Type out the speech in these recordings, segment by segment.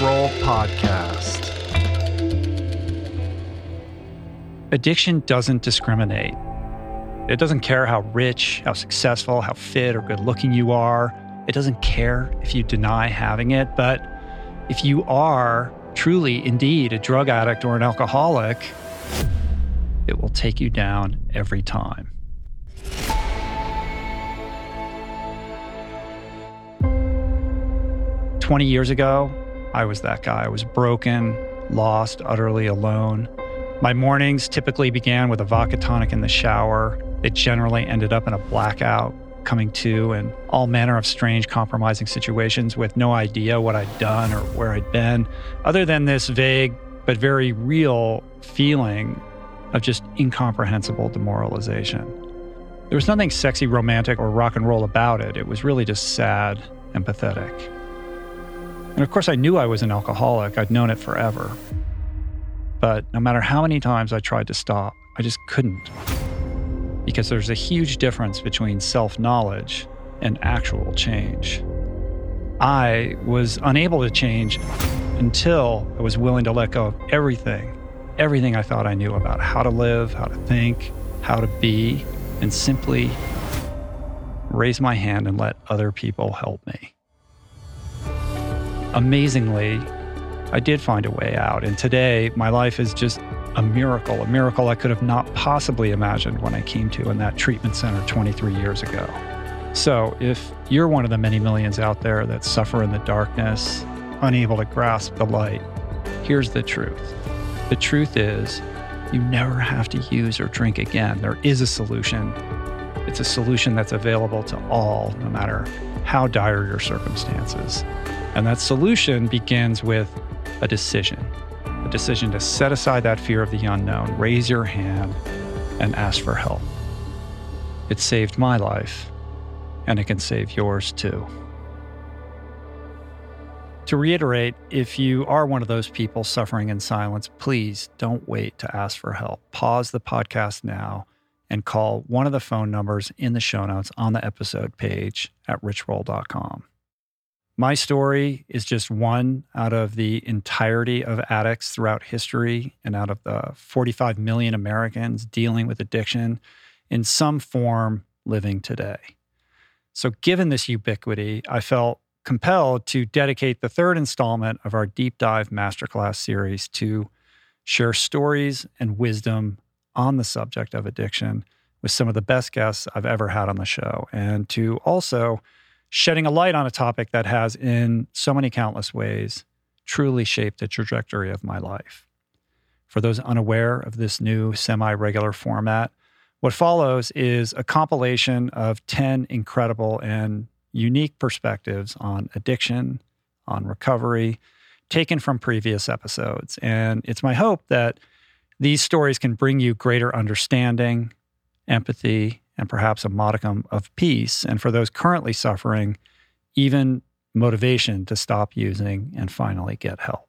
Roll Podcast. Addiction doesn't discriminate. It doesn't care how rich, how successful, how fit or good looking you are. It doesn't care if you deny having it. But if you are truly, indeed, a drug addict or an alcoholic, it will take you down every time. Twenty years ago, I was that guy. I was broken, lost, utterly alone. My mornings typically began with a vodka tonic in the shower. It generally ended up in a blackout, coming to in all manner of strange, compromising situations with no idea what I'd done or where I'd been, other than this vague but very real feeling of just incomprehensible demoralization. There was nothing sexy, romantic, or rock and roll about it. It was really just sad and pathetic. And of course, I knew I was an alcoholic, I'd known it forever. But no matter how many times I tried to stop, I just couldn't. Because there's a huge difference between self knowledge and actual change. I was unable to change until I was willing to let go of everything, everything I thought I knew about how to live, how to think, how to be, and simply raise my hand and let other people help me amazingly, I did find a way out. And today, my life is just a miracle, a miracle I could have not possibly imagined when I came to in that treatment center 23 years ago. So, if you're one of the many millions out there that suffer in the darkness, unable to grasp the light, here's the truth. The truth is, you never have to use or drink again. There is a solution. It's a solution that's available to all, no matter how dire your circumstances. And that solution begins with a decision a decision to set aside that fear of the unknown, raise your hand, and ask for help. It saved my life, and it can save yours too. To reiterate, if you are one of those people suffering in silence, please don't wait to ask for help. Pause the podcast now and call one of the phone numbers in the show notes on the episode page at richroll.com. My story is just one out of the entirety of addicts throughout history and out of the 45 million Americans dealing with addiction in some form living today. So, given this ubiquity, I felt compelled to dedicate the third installment of our deep dive masterclass series to share stories and wisdom on the subject of addiction with some of the best guests I've ever had on the show, and to also shedding a light on a topic that has, in so many countless ways, truly shaped the trajectory of my life. For those unaware of this new semi regular format, what follows is a compilation of 10 incredible and unique perspectives on addiction, on recovery, taken from previous episodes. And it's my hope that these stories can bring you greater understanding, empathy, and perhaps a modicum of peace. And for those currently suffering, even motivation to stop using and finally get help.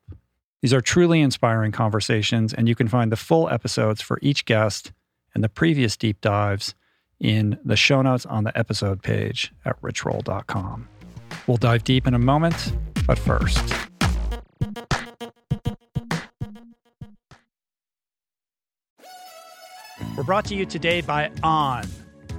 These are truly inspiring conversations, and you can find the full episodes for each guest and the previous deep dives in the show notes on the episode page at richroll.com. We'll dive deep in a moment, but first. We're brought to you today by On.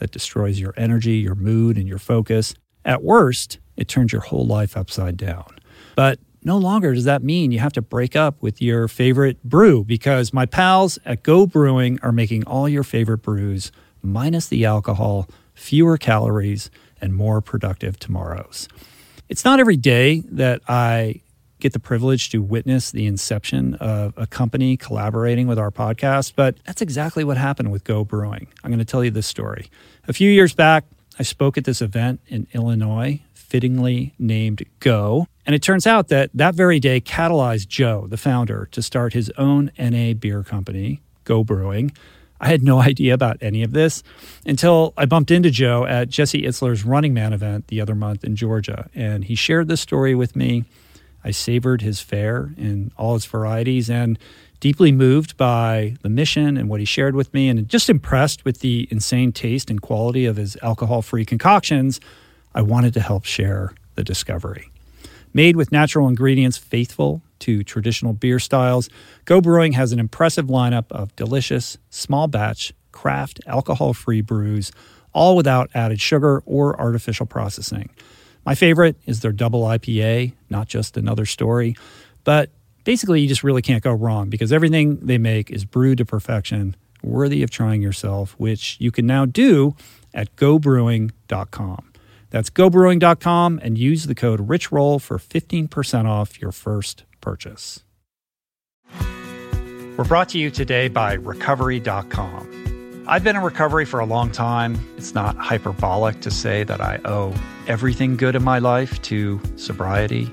that destroys your energy, your mood, and your focus. At worst, it turns your whole life upside down. But no longer does that mean you have to break up with your favorite brew because my pals at Go Brewing are making all your favorite brews minus the alcohol, fewer calories, and more productive tomorrows. It's not every day that I get the privilege to witness the inception of a company collaborating with our podcast, but that's exactly what happened with Go Brewing. I'm going to tell you this story. A few years back, I spoke at this event in Illinois, fittingly named Go. And it turns out that that very day catalyzed Joe, the founder, to start his own NA beer company, Go Brewing. I had no idea about any of this until I bumped into Joe at Jesse Itzler's Running Man event the other month in Georgia. And he shared this story with me. I savored his fare in all its varieties and deeply moved by the mission and what he shared with me, and just impressed with the insane taste and quality of his alcohol free concoctions. I wanted to help share the discovery. Made with natural ingredients faithful to traditional beer styles, Go Brewing has an impressive lineup of delicious, small batch, craft, alcohol free brews, all without added sugar or artificial processing. My favorite is their double IPA, not just another story, but basically you just really can't go wrong because everything they make is brewed to perfection, worthy of trying yourself, which you can now do at gobrewing.com. That's gobrewing.com and use the code RICHROLL for 15% off your first purchase. We're brought to you today by recovery.com. I've been in recovery for a long time. It's not hyperbolic to say that I owe everything good in my life to sobriety.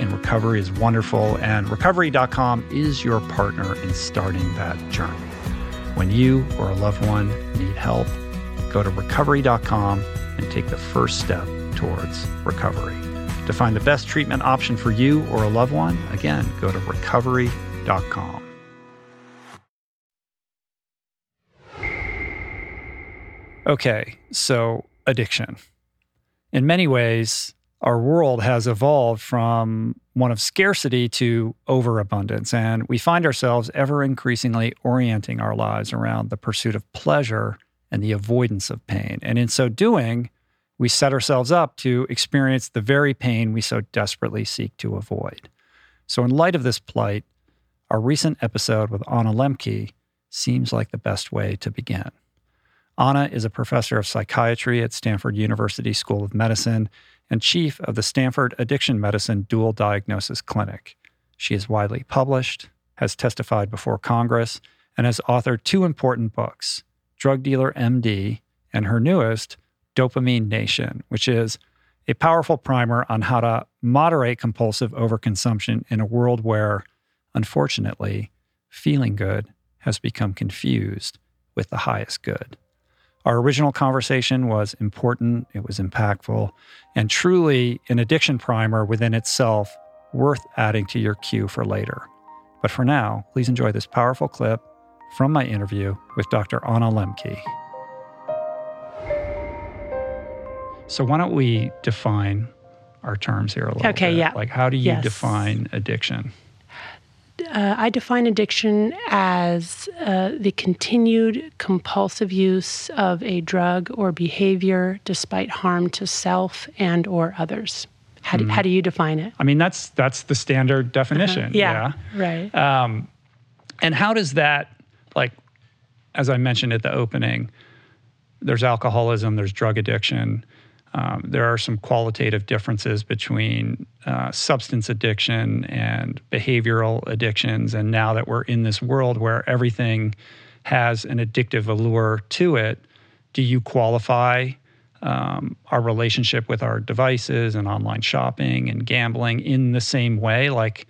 in recovery is wonderful, and recovery.com is your partner in starting that journey. When you or a loved one need help, go to recovery.com and take the first step towards recovery. To find the best treatment option for you or a loved one, again, go to recovery.com. Okay, so addiction. In many ways, our world has evolved from one of scarcity to overabundance. And we find ourselves ever increasingly orienting our lives around the pursuit of pleasure and the avoidance of pain. And in so doing, we set ourselves up to experience the very pain we so desperately seek to avoid. So, in light of this plight, our recent episode with Anna Lembke seems like the best way to begin. Anna is a professor of psychiatry at Stanford University School of Medicine and chief of the Stanford Addiction Medicine Dual Diagnosis Clinic. She is widely published, has testified before Congress, and has authored two important books Drug Dealer MD and her newest, Dopamine Nation, which is a powerful primer on how to moderate compulsive overconsumption in a world where, unfortunately, feeling good has become confused with the highest good. Our original conversation was important, it was impactful, and truly an addiction primer within itself worth adding to your queue for later. But for now, please enjoy this powerful clip from my interview with Dr. Anna Lembke. So, why don't we define our terms here a little okay, bit? yeah. Like, how do you yes. define addiction? Uh, I define addiction as uh, the continued compulsive use of a drug or behavior despite harm to self and or others. How do, mm. how do you define it? I mean, that's that's the standard definition. Uh-huh. Yeah, yeah, right. Um, and how does that, like, as I mentioned at the opening, there's alcoholism, there's drug addiction. Um, there are some qualitative differences between uh, substance addiction and behavioral addictions. And now that we're in this world where everything has an addictive allure to it, do you qualify um, our relationship with our devices and online shopping and gambling in the same way? Like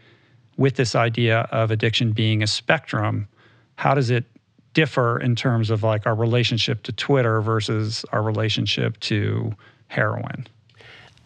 with this idea of addiction being a spectrum, how does it differ in terms of like our relationship to Twitter versus our relationship to heroin?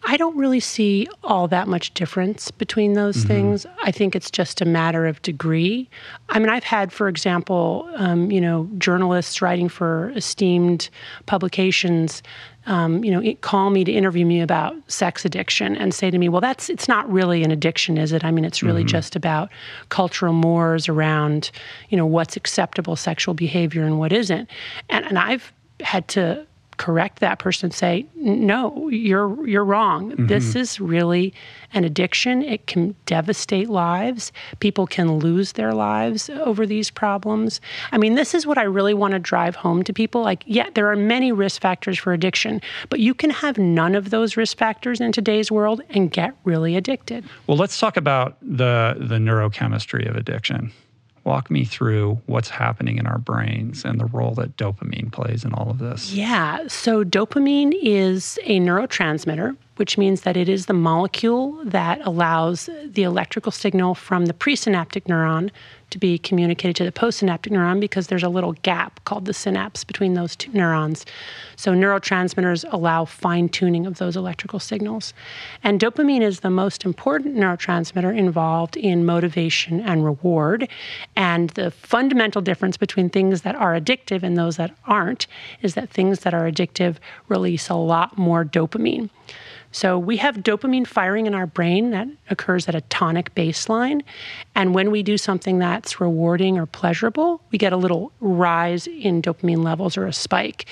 I don't really see all that much difference between those mm-hmm. things. I think it's just a matter of degree. I mean, I've had, for example, um, you know, journalists writing for esteemed publications, um, you know, call me to interview me about sex addiction and say to me, "Well, that's it's not really an addiction, is it? I mean, it's really mm-hmm. just about cultural mores around, you know, what's acceptable sexual behavior and what isn't." And and I've had to correct that person and say no you're you're wrong. Mm-hmm. this is really an addiction. It can devastate lives. People can lose their lives over these problems. I mean this is what i really want to drive home to people like yeah there are many risk factors for addiction but you can have none of those risk factors in today's world and get really addicted. Well let's talk about the the neurochemistry of addiction walk me through what's happening in our brains and the role that dopamine plays in all of this. Yeah. So, dopamine is a neurotransmitter, which means that it is the molecule that allows the electrical signal from the presynaptic neuron to be communicated to the postsynaptic neuron because there's a little gap called the synapse between those two neurons. So, neurotransmitters allow fine tuning of those electrical signals. And dopamine is the most important neurotransmitter involved in motivation and reward. And the fundamental difference between things that are addictive and those that aren't is that things that are addictive release a lot more dopamine. So we have dopamine firing in our brain that occurs at a tonic baseline. And when we do something that's rewarding or pleasurable, we get a little rise in dopamine levels or a spike.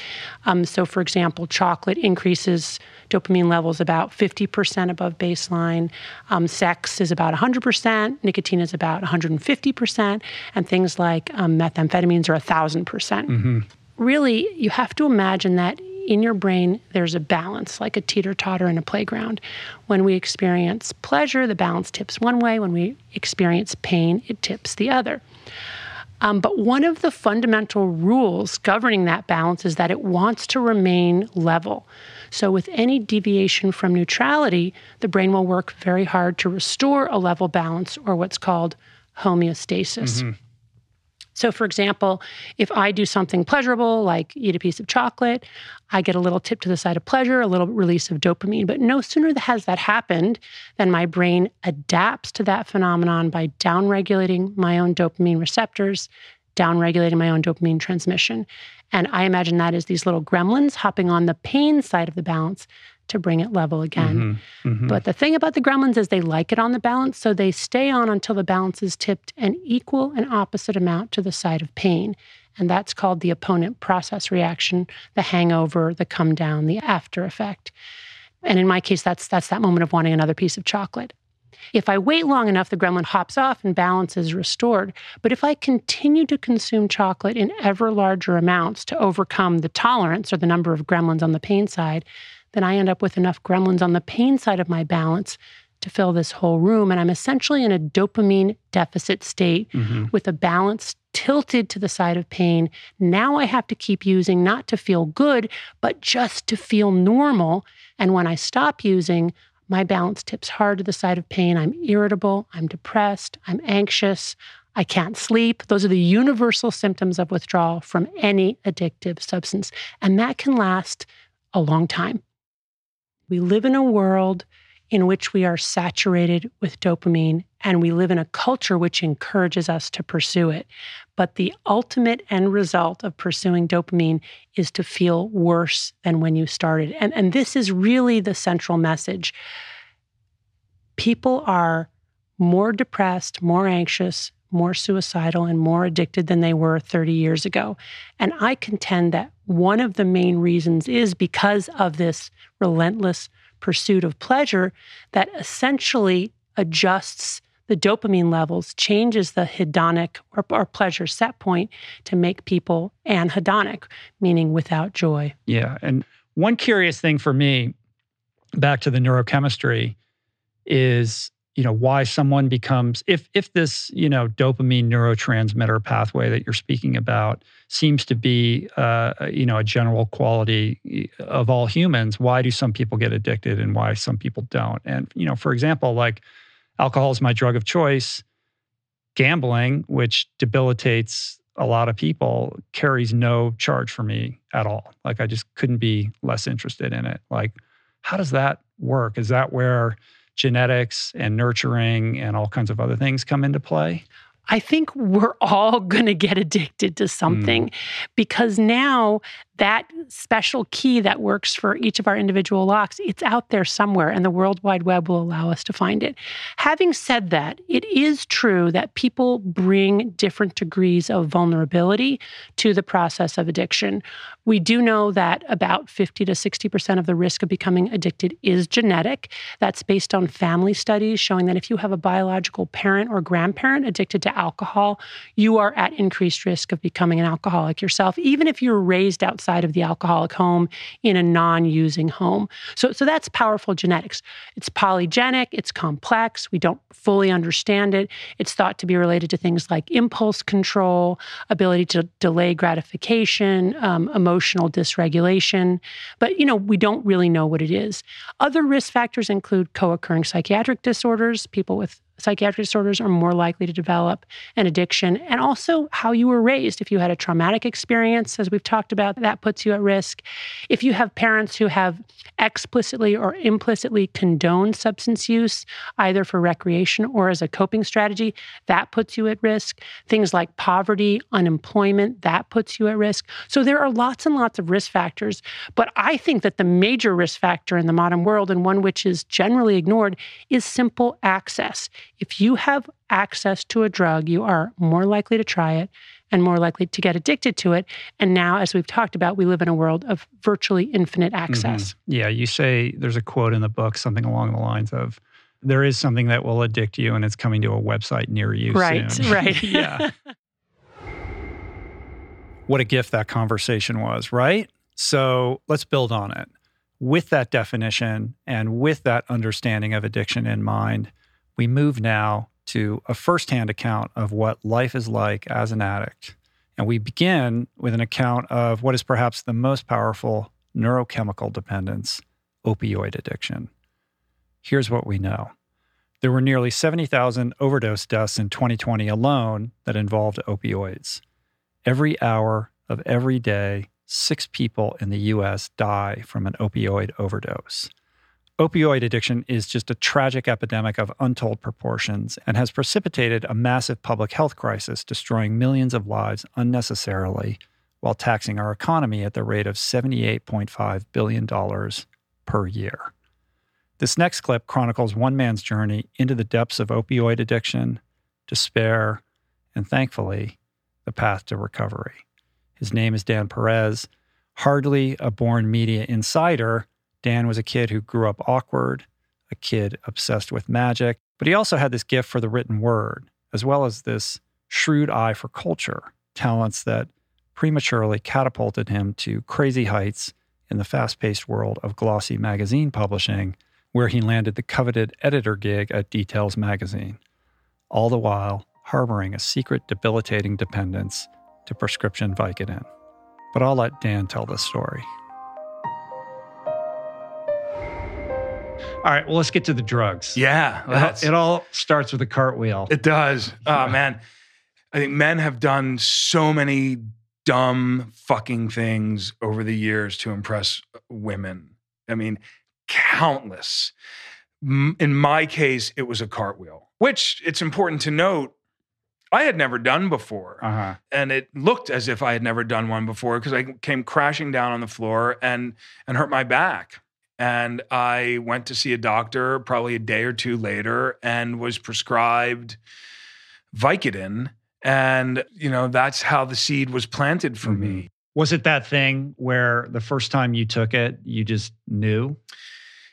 Um, so, for example, chocolate increases dopamine levels about 50% above baseline. Um, sex is about 100%. Nicotine is about 150%. And things like um, methamphetamines are 1,000%. percent mm-hmm. Really, you have to imagine that in your brain, there's a balance, like a teeter totter in a playground. When we experience pleasure, the balance tips one way. When we experience pain, it tips the other. Um, but one of the fundamental rules governing that balance is that it wants to remain level. So, with any deviation from neutrality, the brain will work very hard to restore a level balance or what's called homeostasis. Mm-hmm. So, for example, if I do something pleasurable, like eat a piece of chocolate, I get a little tip to the side of pleasure, a little release of dopamine. But no sooner has that happened than my brain adapts to that phenomenon by downregulating my own dopamine receptors, downregulating my own dopamine transmission. And I imagine that is these little gremlins hopping on the pain side of the balance to bring it level again. Mm-hmm, mm-hmm. But the thing about the gremlins is they like it on the balance, so they stay on until the balance is tipped an equal and opposite amount to the side of pain. And that's called the opponent process reaction, the hangover, the come down, the after effect. And in my case, that's that's that moment of wanting another piece of chocolate. If I wait long enough, the gremlin hops off and balance is restored. But if I continue to consume chocolate in ever larger amounts to overcome the tolerance or the number of gremlins on the pain side, then I end up with enough gremlins on the pain side of my balance to fill this whole room. And I'm essentially in a dopamine deficit state mm-hmm. with a balance tilted to the side of pain. Now I have to keep using not to feel good, but just to feel normal. And when I stop using, my balance tips hard to the side of pain. I'm irritable, I'm depressed, I'm anxious, I can't sleep. Those are the universal symptoms of withdrawal from any addictive substance. And that can last a long time. We live in a world in which we are saturated with dopamine and we live in a culture which encourages us to pursue it. But the ultimate end result of pursuing dopamine is to feel worse than when you started. And, and this is really the central message. People are more depressed, more anxious, more suicidal, and more addicted than they were 30 years ago. And I contend that one of the main reasons is because of this relentless pursuit of pleasure that essentially adjusts the dopamine levels, changes the hedonic or, or, pleasure set point to make people anhedonic, meaning without joy. Yeah. And one curious thing for me, back to the neurochemistry, is you know why someone becomes if if this you know dopamine neurotransmitter pathway that you're speaking about seems to be uh, you know a general quality of all humans why do some people get addicted and why some people don't? And you know for example like alcohol is my drug of choice. Gambling which debilitates a lot of people carries no charge for me at all. Like i just couldn't be less interested in it. Like how does that work? Is that where genetics and nurturing and all kinds of other things come into play? I think we're all going to get addicted to something mm. because now that special key that works for each of our individual locks, it's out there somewhere, and the World Wide Web will allow us to find it. Having said that, it is true that people bring different degrees of vulnerability to the process of addiction. We do know that about 50 to 60% of the risk of becoming addicted is genetic. That's based on family studies showing that if you have a biological parent or grandparent addicted to alcohol, you are at increased risk of becoming an alcoholic yourself, even if you're raised outside of the alcoholic home in a non-using home. So, so that's powerful genetics. It's polygenic, it's complex, we don't fully understand it. It's thought to be related to things like impulse control, ability to delay gratification, um, emotional dysregulation. But you know, we don't really know what it is. Other risk factors include co-occurring psychiatric disorders, people with psychiatric disorders are more likely to develop an addiction, and also how you were raised. If you had a traumatic experience, as we've talked about, that puts you at risk. If you have parents who have explicitly or implicitly condoned substance use, either for recreation or as a coping strategy, that puts you at risk. Things like poverty, unemployment, that puts you at risk. So there are lots and lots of risk factors. But I think that the major risk factor in the modern world, and one which is generally ignored, is simple access. If you have access to a drug, you are more likely to try it and more likely to get addicted to it. And now, as we've talked about, we live in a world of virtually infinite mm-hmm. access. Mm-hmm. Yeah, you say there's a quote in the book, something along the lines of, there is something that will addict you and it's coming to a website near you right, soon. Right, yeah. what a gift that conversation was, right? So let's build on it. With that definition and with that understanding of addiction in mind, we move now to a firsthand account of what life is like as an addict. And we begin with an account of what is perhaps the most powerful neurochemical dependence opioid addiction. Here's what we know there were nearly 70,000 overdose deaths in 2020 alone that involved opioids. Every hour of every day, six people in the US die from an opioid overdose. Opioid addiction is just a tragic epidemic of untold proportions and has precipitated a massive public health crisis, destroying millions of lives unnecessarily while taxing our economy at the rate of $78.5 billion per year. This next clip chronicles one man's journey into the depths of opioid addiction, despair, and thankfully, the path to recovery. His name is Dan Peres, hardly a born media insider Dan was a kid who grew up awkward, a kid obsessed with magic, But he also had this gift for the written word, as well as this shrewd eye for culture, talents that prematurely catapulted him to crazy heights in the fast paced world of glossy magazine publishing, where he landed the coveted editor gig at Details magazine, all the while harboring a secret debilitating dependence to prescription Vicodin. But I'll let Dan tell the story. All right, well, let's get to the drugs. Yeah, It all, it all starts with a cartwheel. It does. Oh man. I think men have done so many dumb fucking things over the years to impress women. I mean, countless. In my case, it was a cartwheel, which it's important to note I had never done before. Uh huh. and it looked as if I had never done one before because I came crashing down on the floor and and hurt my back. And I went to see a doctor probably a day or two later and was prescribed Vicodin. And you know that's how the seed was planted for me. Was it that thing where the first time you took it, you just knew?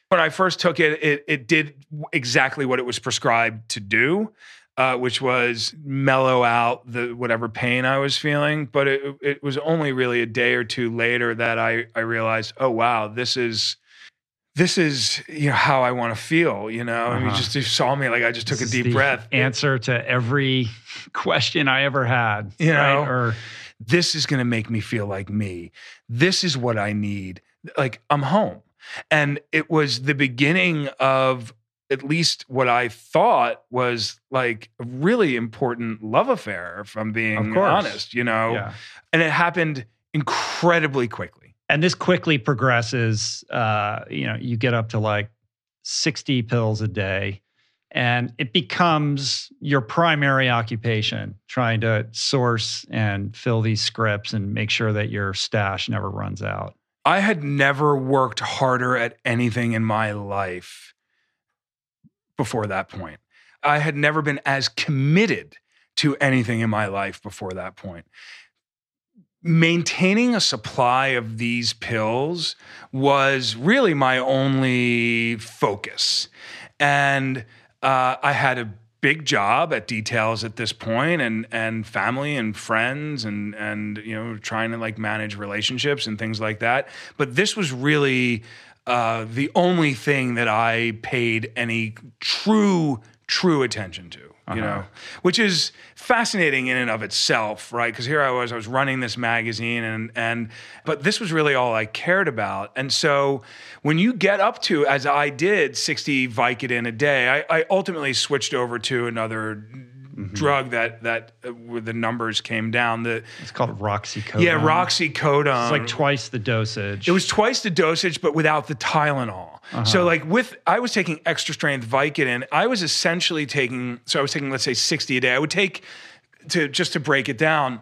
When I first took it, it it did exactly what it was prescribed to do, uh, which was mellow out the whatever pain I was feeling. But it it was only really a day or two later that I I realized, oh wow, this is this is you know how I want to feel. You know, I mean, Uh-huh. just you saw me like I just took This a deep the breath. Answer to every question I ever had. You right? know? Or this is going to make me feel like me. This is what I need. Like I'm home. And it was the beginning of at least what I thought was like a really important love affair, if I'm being honest, you know? yeah. And it happened incredibly quickly. And this quickly progresses. Uh, you know, you get up to like 60 pills a day. And it becomes your primary occupation, trying to source and fill these scripts and make sure that your stash never runs out. I had never worked harder at anything in my life before that point. I had never been as committed to anything in my life before that point. Maintaining a supply of these pills was really my only focus. And uh, I had a big job at details at this point and and family and friends and and you know trying to like manage relationships and things like that but this was really uh, the only thing that I paid any true true attention to you uh-huh. know which is fascinating in and of itself right? Because here I was I was running this magazine and and but this was really all I cared about. And so when you get up to as I did 60 Vicodin a day I, I ultimately switched over to another drug that that uh, where the numbers came down the It's called Roxicodone. yeah roxicodone It's like twice the dosage. it was twice the dosage, but without the Tylenol. So, like with, I was taking extra strength Vicodin. I was essentially taking, so I was taking, let's say, sixty a day. I would take to just to break it down.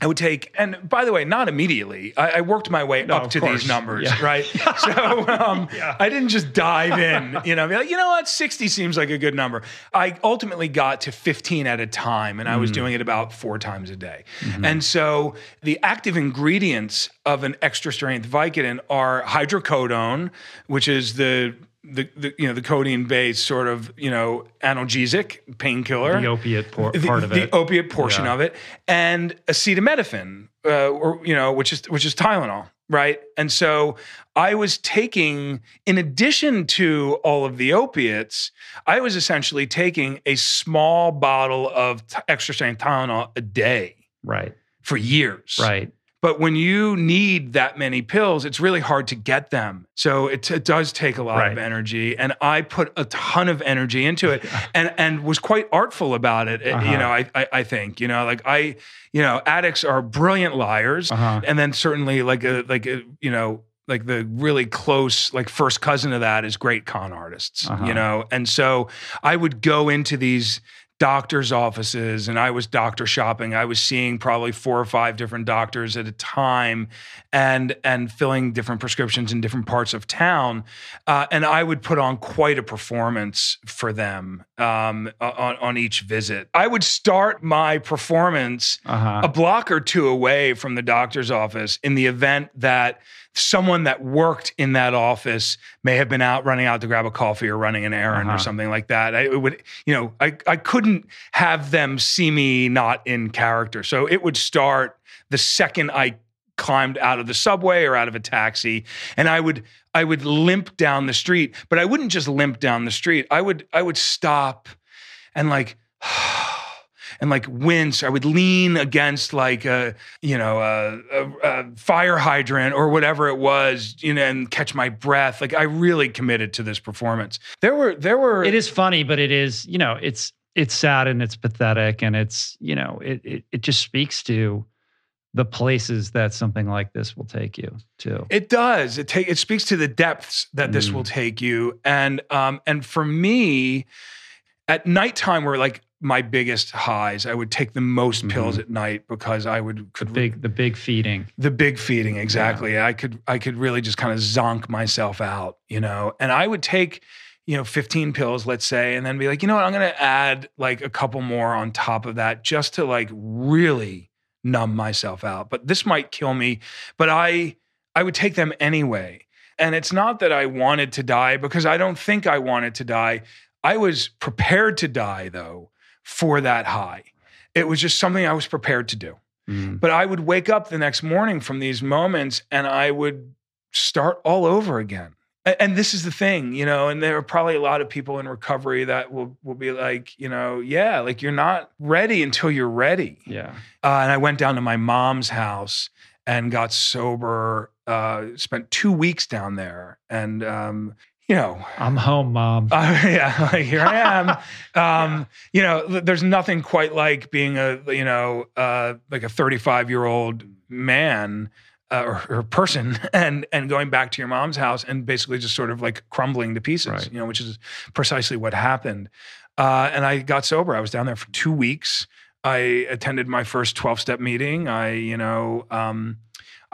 I would take, and by the way, not immediately. I, I worked my way No, up to course. these numbers, Yeah. right? So um, I didn't just dive in, you know, be like, you know what, 60 seems like a good number. I ultimately got to 15 at a time, and I Mm. was doing it about four times a day. And so the active ingredients of an extra strength Vicodin are hydrocodone, which is the the, the you know the codeine based sort of you know analgesic painkiller the opiate por- the, part of the it. The opiate portion Yeah. of it, and acetaminophen, uh, or you know, which is which is Tylenol, right? And so I was taking, in addition to all of the opiates, I was essentially taking a small bottle of t- extra strength Tylenol a day right. for years, Right. But when you need that many pills, it's really hard to get them. So it, it does take a lot Right. of energy, and I put a ton of energy into it, and and was quite artful about it. Uh-huh. You know, I, I I think you know, like I, you know, addicts are brilliant liars, Uh-huh. and then certainly like a like a you know like the really close like first cousin of that is great con artists Uh-huh. you know and so i would go into these doctors offices and i was doctor shopping i was seeing probably four or five different doctors at a time and and filling different prescriptions in different parts of town uh, and i would put on quite a performance for them um, on, on each visit i would start my performance Uh huh. a block or two away from the doctor's office in the event that someone that worked in that office may have been out running out to grab a coffee or running an errand Uh-huh. or something like that. I it would, you know, I, I couldn't have them see me not in character. So it would start the second I climbed out of the subway or out of a taxi and I would I would limp down the street, but I wouldn't just limp down the street. I would I would stop and like and like wince. I would lean against like a you know a, a, a fire hydrant or whatever it was, you know, and catch my breath. Like I really committed to this performance. There were there were It is funny, but it is, you know, it's it's sad and it's pathetic and it's, you know, it it, it just speaks to the places that something like this will take you to. It does. It take it speaks to the depths that this Mm. will take you. And um and for me, at nighttime were like my biggest highs. I would take the most pills Mhm. at night because I would The big the big feeding. the big feeding exactly. I could I could really just kind of zonk myself out, you know. And I would take you know 15 pills let's say and then be like you know what i'm going to add like a couple more on top of that just to like really numb myself out but this might kill me but i i would take them anyway and it's not that i wanted to die because i don't think i wanted to die i was prepared to die though for that high it was just something i was prepared to do Mm. but I would wake up the next morning from these moments and I would start all over again. And this is the thing, you know, and there are probably a lot of people in recovery that will will be like, you know, yeah, like you're not ready until you're ready. Yeah. Uh, and I went down to my mom's house and got sober. Uh, spent two weeks down there, and um, you know, I'm home, mom. uh, yeah, like here I am. Um, You know, there's nothing quite like being a you know uh, like a 35 year old man uh, or, or person and and going back to your mom's house and basically just sort of like crumbling to pieces. Right. You know, which is precisely what happened. Uh, and I got sober. I was down there for two weeks. I attended my first 12 step meeting. I, you know, um,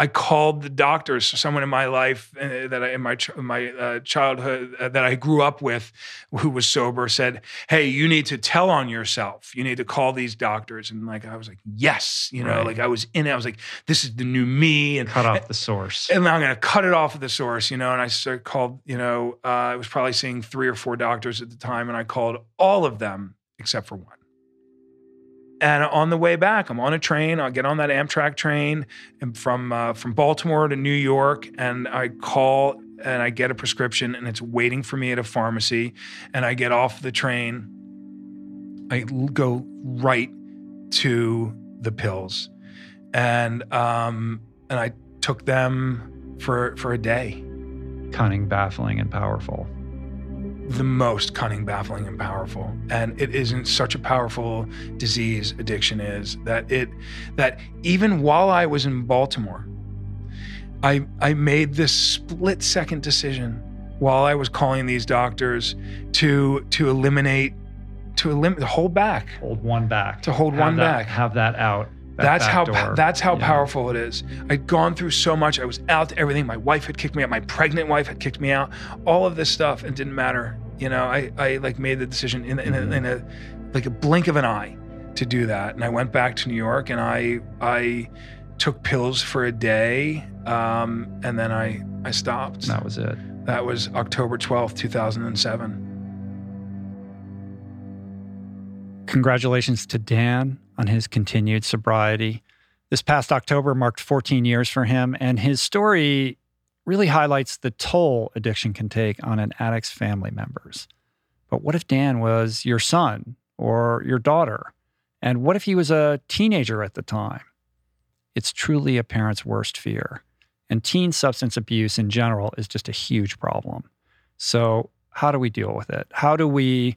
I called the doctors, someone in my life uh, that I, in my my uh, childhood uh, that I grew up with, who was sober, said, "Hey, you need to tell on yourself. You need to call these doctors." And like I was like, "Yes," you know, Right. like I was in it. I was like, "This is the new me," and Cut off the source. and I'm going to cut it off at the source, you know. And I started called, you know, uh, I was probably seeing three or four doctors at the time, and I called all of them except for one. And on the way back, I'm on a train. I get on that Amtrak train from uh, from Baltimore to New York, and I call and I get a prescription, and it's waiting for me at a pharmacy. And I get off the train. I go right to the pills, and um, and I took them for for a day. Cunning, baffling, and powerful. The most cunning, baffling, and powerful. And it isn't such a powerful disease addiction is that it that even while I was in Baltimore, I I made this split second decision while I was calling these doctors to to eliminate to eliminate hold back Hold one back. To hold Have one that- back. Have that out. that that's how door. that's how Yeah. powerful it is. I'd gone through so much. I was out to everything. My wife had kicked me out. My pregnant wife had kicked me out. All of this stuff, it didn't matter. You know, I I like made the decision in in a, in a like a blink of an eye to do that, and I went back to New York and I I took pills for a day, um, and then I I stopped. That was it. That was October twelfth, two thousand and seven. Congratulations to Dan on his continued sobriety. This past October marked 14 years for him, and his story really highlights the toll addiction can take on an addict's family members. But what if Dan was your son or your daughter? And what if he was a teenager at the time? It's truly a parent's worst fear. And teen substance abuse in general is just a huge problem. So, how do we deal with it? How do we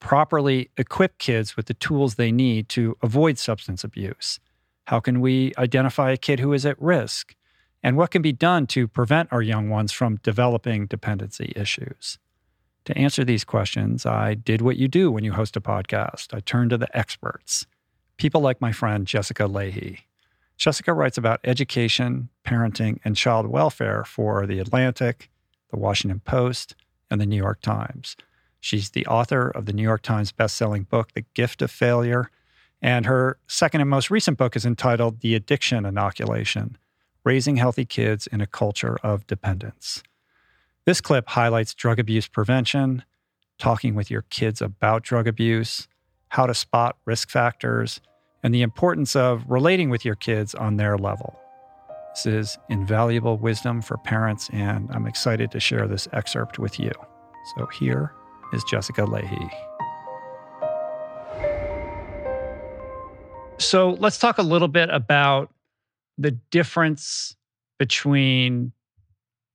properly equip kids with the tools they need to avoid substance abuse? How can we identify a kid who is at risk? And what can be done to prevent our young ones from developing dependency issues? To answer these questions, I did what you do when you host a podcast. I turned to the experts, people like my friend Jessica Lahey. Jessica writes about education, parenting, and child welfare for The Atlantic, The Washington Post, and The New York Times. She's the author of the New York Times bestselling book, The Gift of Failure. And her second and most recent book is entitled The Addiction Inoculation Raising Healthy Kids in a Culture of Dependence. This clip highlights drug abuse prevention, talking with your kids about drug abuse, how to spot risk factors, and the importance of relating with your kids on their level. This is invaluable wisdom for parents, and I'm excited to share this excerpt with you. So here is Jessica Lahey. So let's talk a little bit about the difference between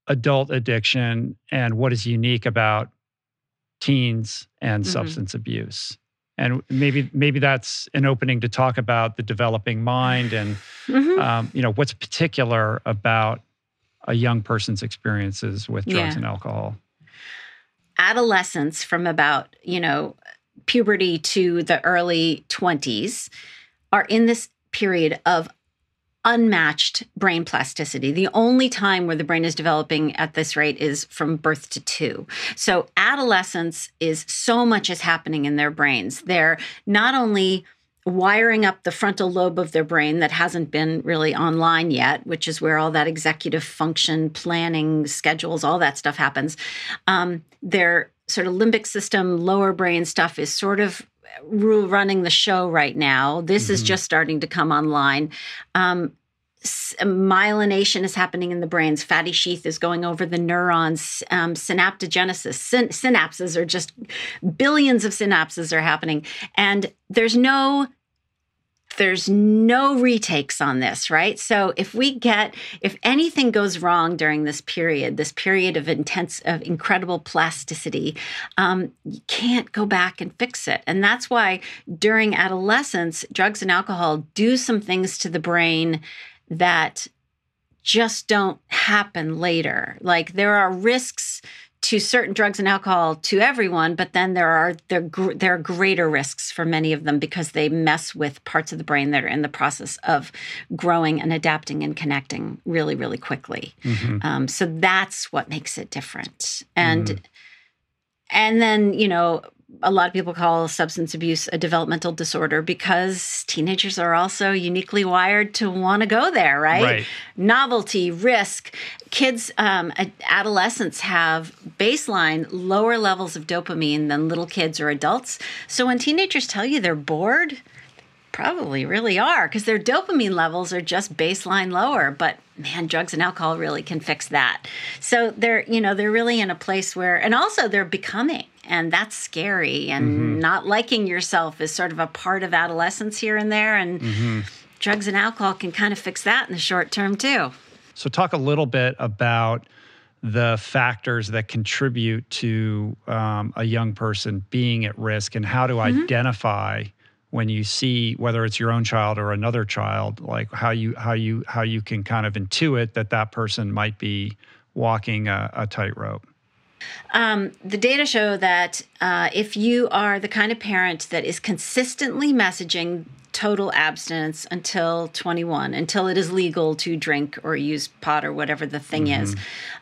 adult addiction and what is unique about teens and mm-hmm. substance abuse and maybe maybe that's an opening to talk about the developing mind and mm-hmm. um, you know what's particular about a young person's experiences with drugs yeah. and alcohol adolescence from about you know puberty to the early 20s are in this period of unmatched brain plasticity. The only time where the brain is developing at this rate is from birth to two. So, adolescence is so much is happening in their brains. They're not only wiring up the frontal lobe of their brain that hasn't been really online yet, which is where all that executive function, planning, schedules, all that stuff happens. Um, their sort of limbic system, lower brain stuff is sort of running the show right now. This mm-hmm. is just starting to come online. Um, myelination is happening in the brains. Fatty sheath is going over the neurons. Um, synaptogenesis, Syn- synapses are just billions of synapses are happening, and there's no there's no retakes on this, right? So if we get, if anything goes wrong during this period, this period of intense, of incredible plasticity, um, you can't go back and fix it. And that's why during adolescence, drugs and alcohol do some things to the brain that just don't happen later. Like there are risks to certain drugs and alcohol to everyone, but then there are there, there are greater risks for many of them because they mess with parts of the brain that are in the process of growing and adapting and connecting really, really quickly. Mm-hmm. Um, so that's what makes it different. And mm-hmm. And then you know a lot of people call substance abuse a developmental disorder because teenagers are also uniquely wired to want to go there, right? right? Novelty, risk. Kids, um, adolescents have baseline lower levels of dopamine than little kids or adults. So when teenagers tell you they're bored, probably really are because their dopamine levels are just baseline lower but man drugs and alcohol really can fix that so they're you know they're really in a place where and also they're becoming and that's scary and mm-hmm. not liking yourself is sort of a part of adolescence here and there and mm-hmm. drugs and alcohol can kind of fix that in the short term too so talk a little bit about the factors that contribute to um, a young person being at risk and how to mm-hmm. identify when you see whether it's your own child or another child like how you how you how you can kind of intuit that that person might be walking a, a tightrope. Um, the data show that uh, if you are the kind of parent that is consistently messaging total abstinence until 21, until it is legal to drink or use pot or whatever the thing mm-hmm. is,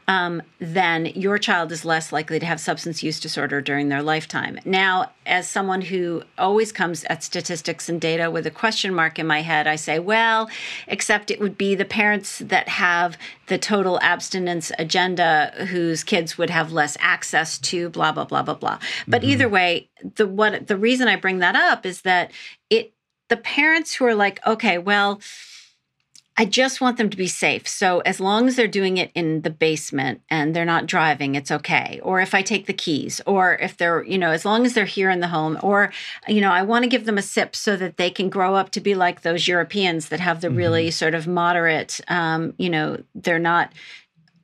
um, then your child is less likely to have substance use disorder during their lifetime. Now, as someone who always comes at statistics and data with a question mark in my head, I say, well, except it would be the parents that have the total abstinence agenda whose kids would have less access to blah blah blah blah blah. But mm-hmm. either way, the what the reason I bring that up is that it the parents who are like, okay, well, I just want them to be safe. So as long as they're doing it in the basement and they're not driving, it's okay. Or if I take the keys, or if they're, you know, as long as they're here in the home, or, you know, I want to give them a sip so that they can grow up to be like those Europeans that have the mm-hmm. really sort of moderate, um, you know, they're not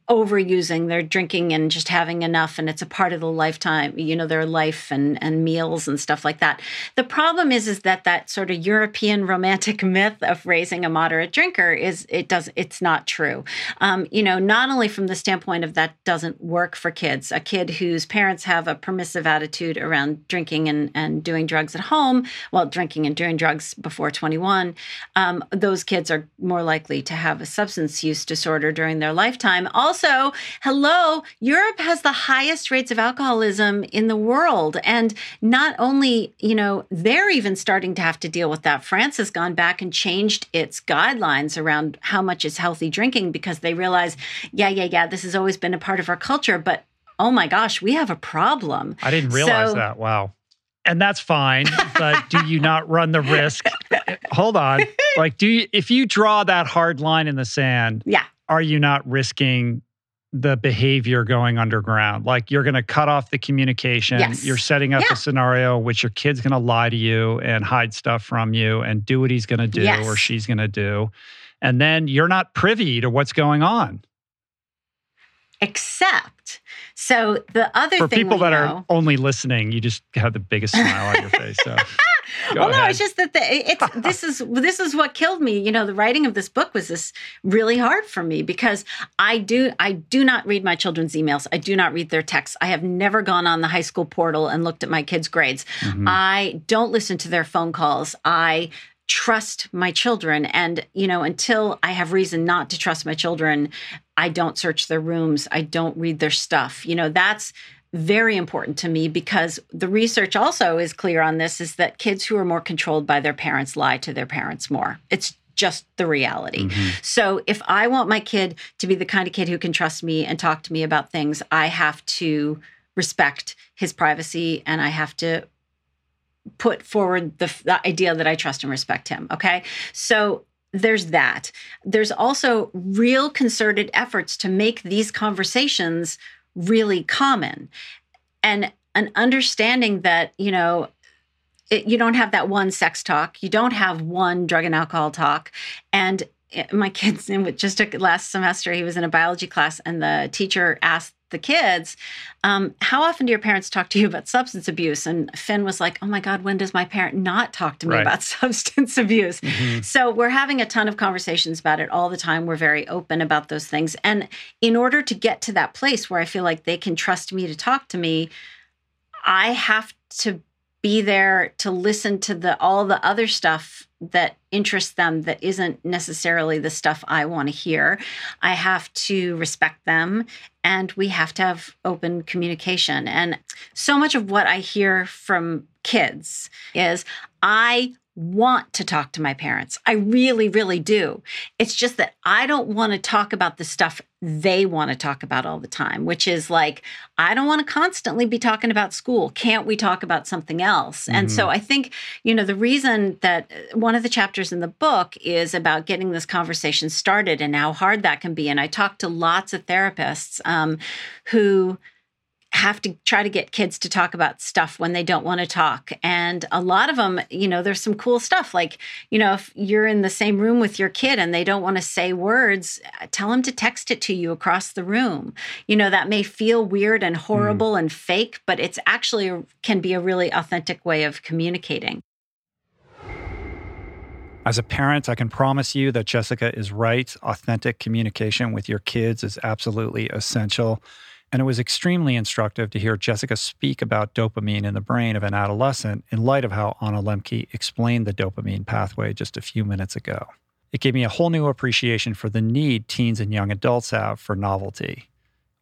overusing they're drinking and just having enough and it's a part of the lifetime you know their life and and meals and stuff like that. The problem is is that that sort of european romantic myth of raising a moderate drinker is it does it's not true. Um, you know not only from the standpoint of that doesn't work for kids a kid whose parents have a permissive attitude around drinking and and doing drugs at home well drinking and doing drugs before 21 um, those kids are more likely to have a substance use disorder during their lifetime. Also also, hello, Europe has the highest rates of alcoholism in the world. And not only, you know, they're even starting to have to deal with that. France has gone back and changed its guidelines around how much is healthy drinking because they realize, yeah, yeah, yeah, this has always been a part of our culture, but oh my gosh, we have a problem. I didn't realize So- that. Wow. And that's fine, but do you not run the risk? Hold on. Like, do you, if you draw that hard line in the sand, Yeah. Are you not risking the behavior going underground? Like, you're going to cut off the communication. Yes. You're setting up Yeah. a scenario which your kid's going to lie to you and hide stuff from you and do what he's going to do Yes. or she's going to do. And then you're not privy to what's going on. Except, so the other For thing people that know, are only listening, you just have the biggest smile on your face. So, well, no, ahead. it's just that the, it's this is this is what killed me. You know, the writing of this book was this really hard for me because I do I do not read my children's emails. I do not read their texts. I have never gone on the high school portal and looked at my kids' grades. Mhm. I don't listen to their phone calls. I trust my children and you know until i have reason not to trust my children i don't search their rooms i don't read their stuff you know that's very important to me because the research also is clear on this is that kids who are more controlled by their parents lie to their parents more it's just the reality Mhm. so if I want my kid to be the kind of kid who can trust me and talk to me about things, I have to respect his privacy and I have to put forward the, the idea that I trust and respect him. Okay. So there's that. There's also real concerted efforts to make these conversations really common and an understanding that, you know, it, you don't have that one sex talk, you don't have one drug and alcohol talk. And eh, my kids, just took last semester, he was in a biology class, and the teacher asked the kids, um, How often do your parents talk to you about substance abuse? And Finn was like, Oh my God, when does my parent not talk to me Right. about substance abuse? Mhm. So we're having a ton of conversations about it all the time. We're very open about those things. And in order to get to that place where I feel like they can trust me to talk to me, I have to be there to listen to the all the other stuff that interests them that isn't necessarily the stuff I want to hear. I have to respect them and we have to have open communication. And so much of what I hear from kids is I want to talk to my parents. I really, really do. It's just that I don't want to talk about the stuff they want to talk about all the time, which is like, I don't want to constantly be talking about school. Can't we talk about something else? And so I think, you know, the reason that uh, one of the chapters in the book is about getting this conversation started and how hard that can be. And I talked to lots of therapists um, who have to try to get kids to talk about stuff when they don't want to talk. And a lot of them, you know, there's some cool stuff. Like, you know, if you're in the same room with your kid and they don't want to say words, uh, tell them to text it to you across the room. You know, that may feel weird and hmm. horrible and fake, but it's actually can be a really authentic way of communicating. As a parent, I can promise you that Jessica is right. Authentic communication with your kids is absolutely essential. And it was extremely instructive to hear Jessica speak about dopamine in the brain of an adolescent in light of how Anna Lembke explained the dopamine pathway just a few minutes ago. It gave me a whole new appreciation for the need teens and young adults have for novelty,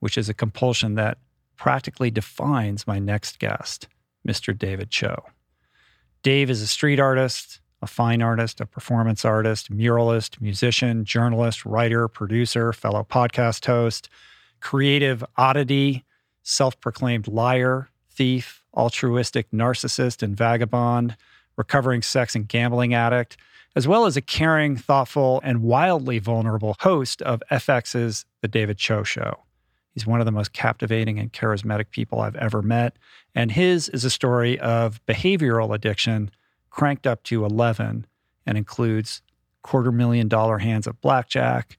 which is a compulsion that practically defines my next guest, Mr. David Choe. Dave is a street artist, a fine artist, a performance artist, muralist, musician, journalist, writer, producer, fellow podcast host, creative oddity, self proclaimed liar, thief, altruistic narcissist and vagabond, recovering sex and gambling addict, as well as a caring, thoughtful, and wildly vulnerable host of FX's The David Choe Show. He's one of the most captivating and charismatic people I've ever met. And his is a story of behavioral addiction cranked up to 11 and includes quarter million dollar hands of blackjack,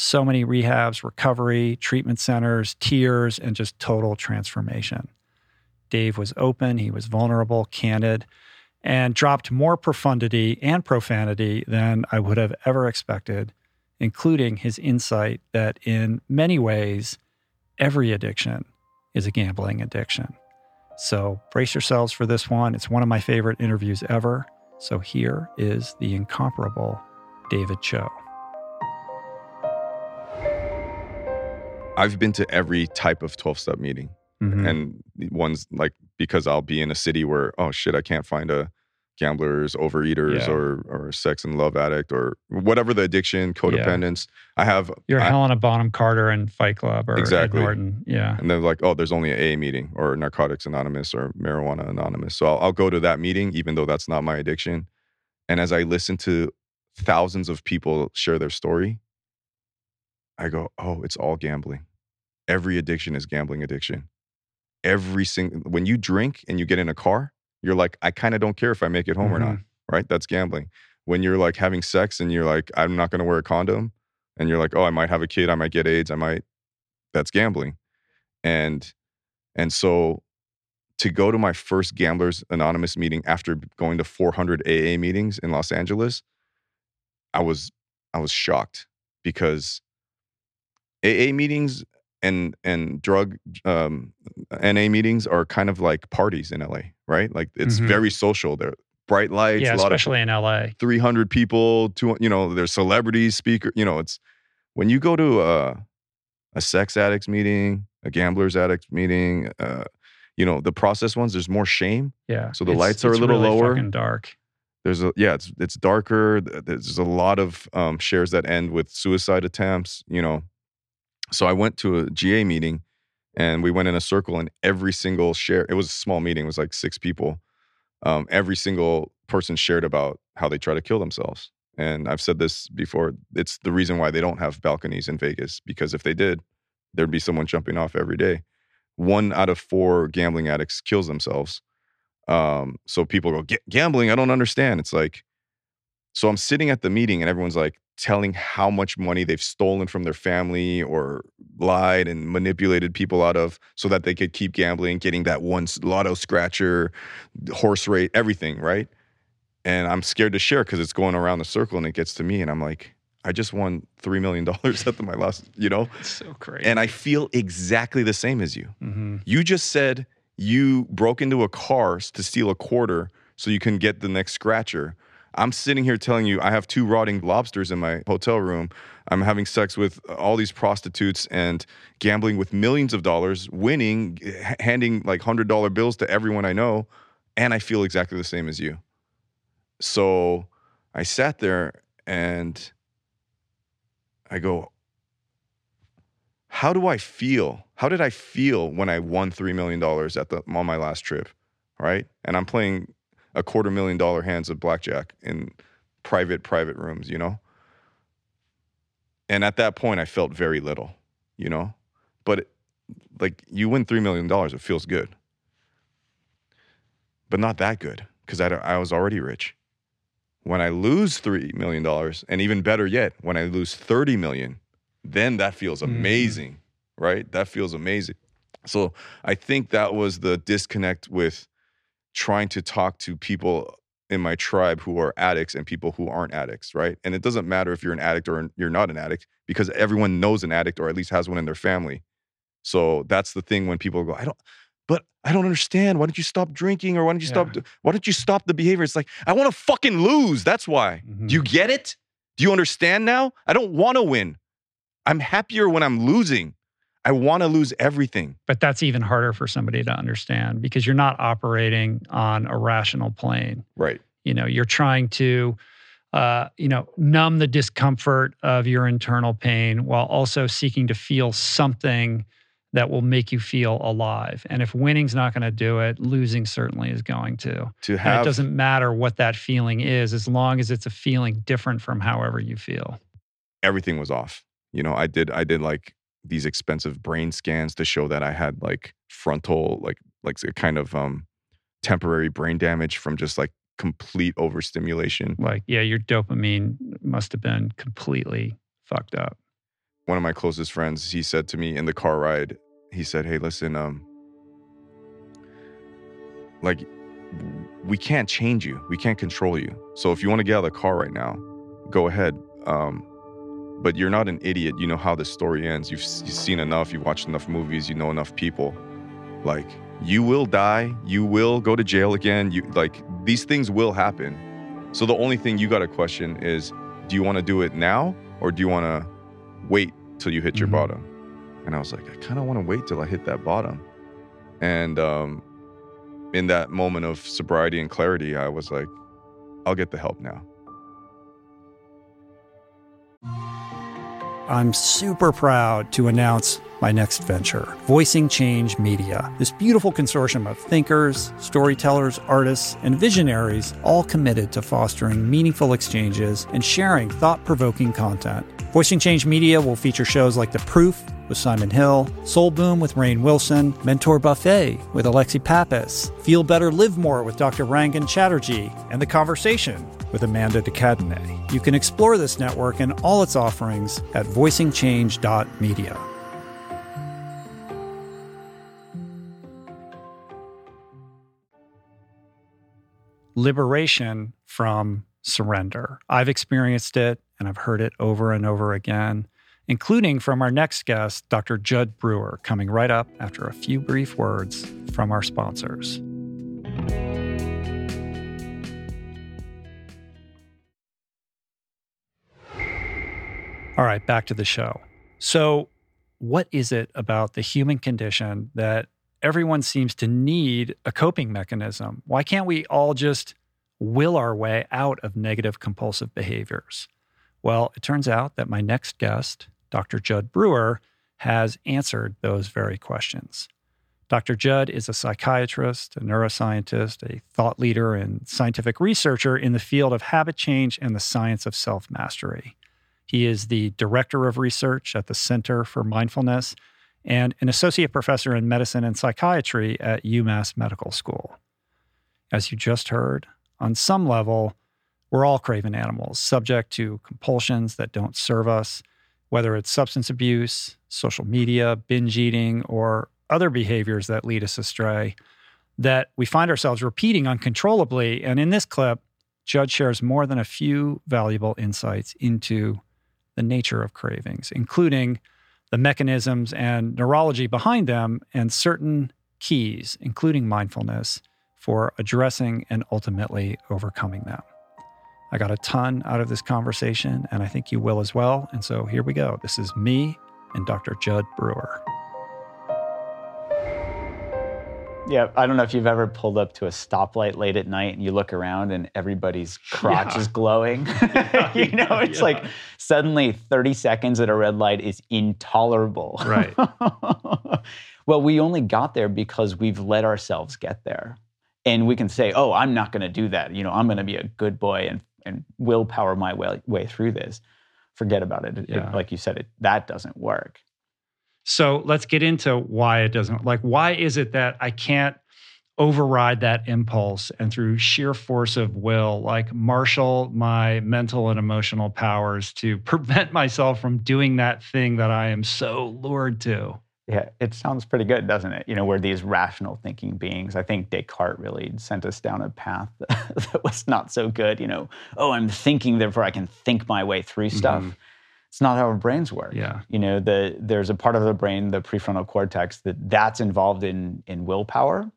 so many rehabs, recovery, treatment centers, tears, and just total transformation. Dave was open, he was vulnerable, candid, and dropped more profundity and profanity than I would have ever expected, including his insight that in many ways, every addiction is a gambling addiction. So brace yourselves for this one. It's one of my favorite interviews ever. So here is the incomparable David Choe. I've been to every type of 12 step meeting. Mhm. And ones like because I'll be in a city where, oh shit, I can't find a gamblers, overeaters, Yeah. or or sex and love addict, or whatever the addiction, codependence. I have You're I- Helena Bonham Carter in Fight Club or Ed Exactly. Norton. Yeah. and they're like, oh, there's only an AA meeting or Narcotics Anonymous or Marijuana Anonymous. So I'll, I'll go to that meeting, even though that's not my addiction. And as I listen to thousands of people share their story, I go, oh, it's all gambling. Every addiction is gambling addiction. Every single, when you drink and you get in a car, you're like, I kind of don't care if I make it home or not, mm-hmm. right? That's gambling. When you're like having sex and you're like, I'm not going to wear a condom, and you're like, oh, I might have a kid, I might get AIDS, I might, that's gambling and and so to go to my first gamblers anonymous meeting after going to 400 aa meetings in los angeles i was i was shocked because aa meetings and and drug um na meetings are kind of like parties in la right like it's Mhm. very social they're bright lights yeah, a lot of especially in LA. 300 people two you know there's celebrities speaker you know it's when you go to a, a sex addicts meeting a gambler's addicts meeting uh, you know the process ones there's more shame Yeah. So the It's- lights are a little really lower. fucking dark. there's a yeah it's it's darker there's a lot of um, shares that end with suicide attempts you know so i went to a ga meeting and we went in a circle and every single share it was a small meeting it was like six people um, every single person shared about how they try to kill themselves. And i've said this before it's the reason why they don't have balconies in vegas because if they did there'd be someone jumping off every day. One out of four gambling addicts kills themselves. Um, so people go, gambling, I don't understand. It's like, so I'm sitting at the meeting and everyone's like telling how much money they've stolen from their family or lied and manipulated people out of so that they could keep gambling, getting that one lotto scratcher, horse rate, everything, right? And I'm scared to share because it's going around the circle and it gets to me and I'm like, I just won $3 million at the, my last, you know? It's so crazy. And I feel exactly the same as you. hmm You just said you broke into a car to steal a quarter so you can get the next scratcher. I'm sitting here telling you I have two rotting lobsters in my hotel room. I'm having sex with uh, all these prostitutes and gambling with millions of dollars, winning, handing like $100 bills to everyone I know, and I feel exactly the same as you. So I sat there and I go, how do I feel? How did I feel when I won three million dollars at the on my last trip, right? And I'm playing a quarter million dollar hands of blackjack in private private rooms, you know. And at that point, I felt very little, you know. But it- like you win three million dollars, it feels good, but not that good because I, I was already rich. When I lose three million dollars, and even better yet, when I lose thirty million, then that feels Mhm. amazing, right? That feels amazing. So I think that was the disconnect with trying to talk to people in my tribe who are addicts and people who aren't addicts, right? And it doesn't matter if you're an addict or you're not an addict because everyone knows an addict or at least has one in their family. So that's the thing when people go, I don't, but I don't understand. Why don't you stop drinking or why don't you stop? Why don't you stop the behavior? It's like, I want to fucking lose. That's why. Mhm. Do you get it? Do you understand now? I don't want to win. I'm happier when I'm losing. I want to lose everything. But that's even harder for somebody to understand because you're not operating on a rational plane. Right. You know, you're trying to, uh, you know, numb the discomfort of your internal pain while also seeking to feel something that will make you feel alive. And if winning's not going to do it, losing certainly is going to. To And have it doesn't matter what that feeling is, as long as it's a feeling different from however you feel. everything was off. You know, I did I did like these expensive brain scans to show that I had like frontal like like a kind of um temporary brain damage from just like complete overstimulation. Like, yeah, your dopamine must have been completely fucked up. One of my closest friends, he said to me in the car ride, he said, "Hey, listen, um like we can't change you. We can't control you. So if you want to get out of the car right now, go ahead. Um but you're not an idiot. You know how the story ends. You've, you've seen enough. You've watched enough movies. You know enough people. Like you will die. You will go to jail again. You like these things will happen. So the only thing you got to question is, do you want to do it now or do you want to wait till you hit your Mhm. bottom? And I was like, I kind of want to wait till I hit that bottom. And um, in that moment of sobriety and clarity, I was like, I'll get the help now. I'm super proud to announce my next venture, Voicing Change Media. This beautiful consortium of thinkers, storytellers, artists, and visionaries, all committed to fostering meaningful exchanges and sharing thought provoking content. Voicing Change Media will feature shows like The Proof with Simon Hill, Soul Boom with Rainn Wilson, Mentor Buffet with Alexi Pappas, Feel Better Live More with Dr. Rangan Chatterjee, and The Conversation with Amanda de Cadenet. You can explore this network and all its offerings at voicingchange.media. Liberation from surrender. I've experienced it and I've heard it over and over again, including from our next guest, Dr. Jud Brewer, coming right up after a few brief words from our sponsors. All right, back to the show. So, what is it about the human condition that everyone seems to need a coping mechanism? Why can't we all just will our way out of negative compulsive behaviors? Well, it turns out that my next guest, Dr. Jud Brewer, has answered those very questions. Dr. Jud is a psychiatrist, a neuroscientist, a thought leader, and scientific researcher in the field of habit change and the science of self mastery. He is the director of research at the Center for Mindfulness and an associate professor in medicine and psychiatry at UMass Medical School. As you just heard, on some level, we're all craven animals, subject to compulsions that don't serve us, whether it's substance abuse, social media, binge eating, or other behaviors that lead us astray that we find ourselves repeating uncontrollably. And in this clip, Jud shares more than a few valuable insights into the nature of cravings, including the mechanisms and neurology behind them, and certain keys, including mindfulness, for addressing and ultimately overcoming them. I got a ton out of this conversation, and I think you will as well. And so here we go. This is me and Dr. Jud Brewer. Yeah, I don't know if you've ever pulled up to a stoplight late at night and you look around and everybody's crotch Yeah. is glowing. you know, it's Yeah. like suddenly 30 seconds at a red light is intolerable. Right. well, we only got there because we've let ourselves get there. And we can say, oh, I'm not going to do that. You know, I'm going to be a good boy and, and willpower my way, way through this. Forget about it. It- Yeah. Like you said, it, that doesn't work. So let's get into why it doesn't. Like, why is it that I can't override that impulse and through sheer force of will, like marshal my mental and emotional powers to prevent myself from doing that thing that I am so lured to? Yeah, it sounds pretty good, doesn't it? You know, we're these rational thinking beings. I think Descartes really sent us down a path that was not so good. You know, oh, I'm thinking, therefore I can think my way through stuff. Mhm. It's not how our brains work. Yeah. You know, the there's a part of the brain, the prefrontal cortex, that that's involved in in willpower.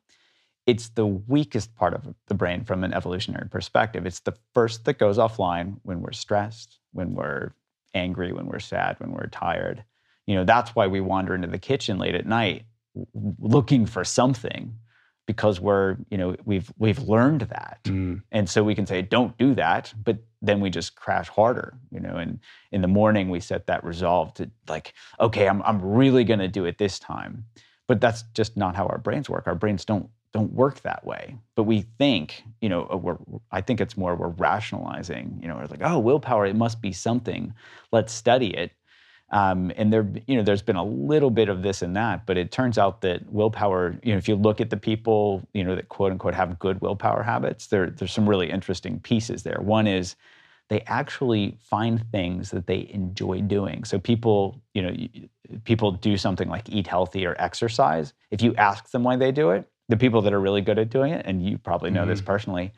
It's the weakest part of the brain from an evolutionary perspective. It's the first that goes offline when we're stressed, when we're angry, when we're sad, when we're tired. You know, that's why we wander into the kitchen late at night looking for something because we're, you know, we've we've learned that. And so we can say, don't do that, but then we just crash harder, you know. And in the morning, we set that resolve to like, okay, I'm, I'm really going to do it this time. But that's just not how our brains work. Our brains don't don't work that way. But we think, you know, uh, we're, I think it's more we're rationalizing, you know, we're like, oh, willpower, it must be something. Let's study it. Um, and there, you know, there's been a little bit of this and that, but it turns out that willpower, you know, if you look at the people, you know, that quote unquote have good willpower habits, there, there's some really interesting pieces there. One is they actually find things that they enjoy doing. So people, you know, people do something like eat healthy or exercise. If you ask them why they do it, the people that are really good at doing it, and you probably know this personally,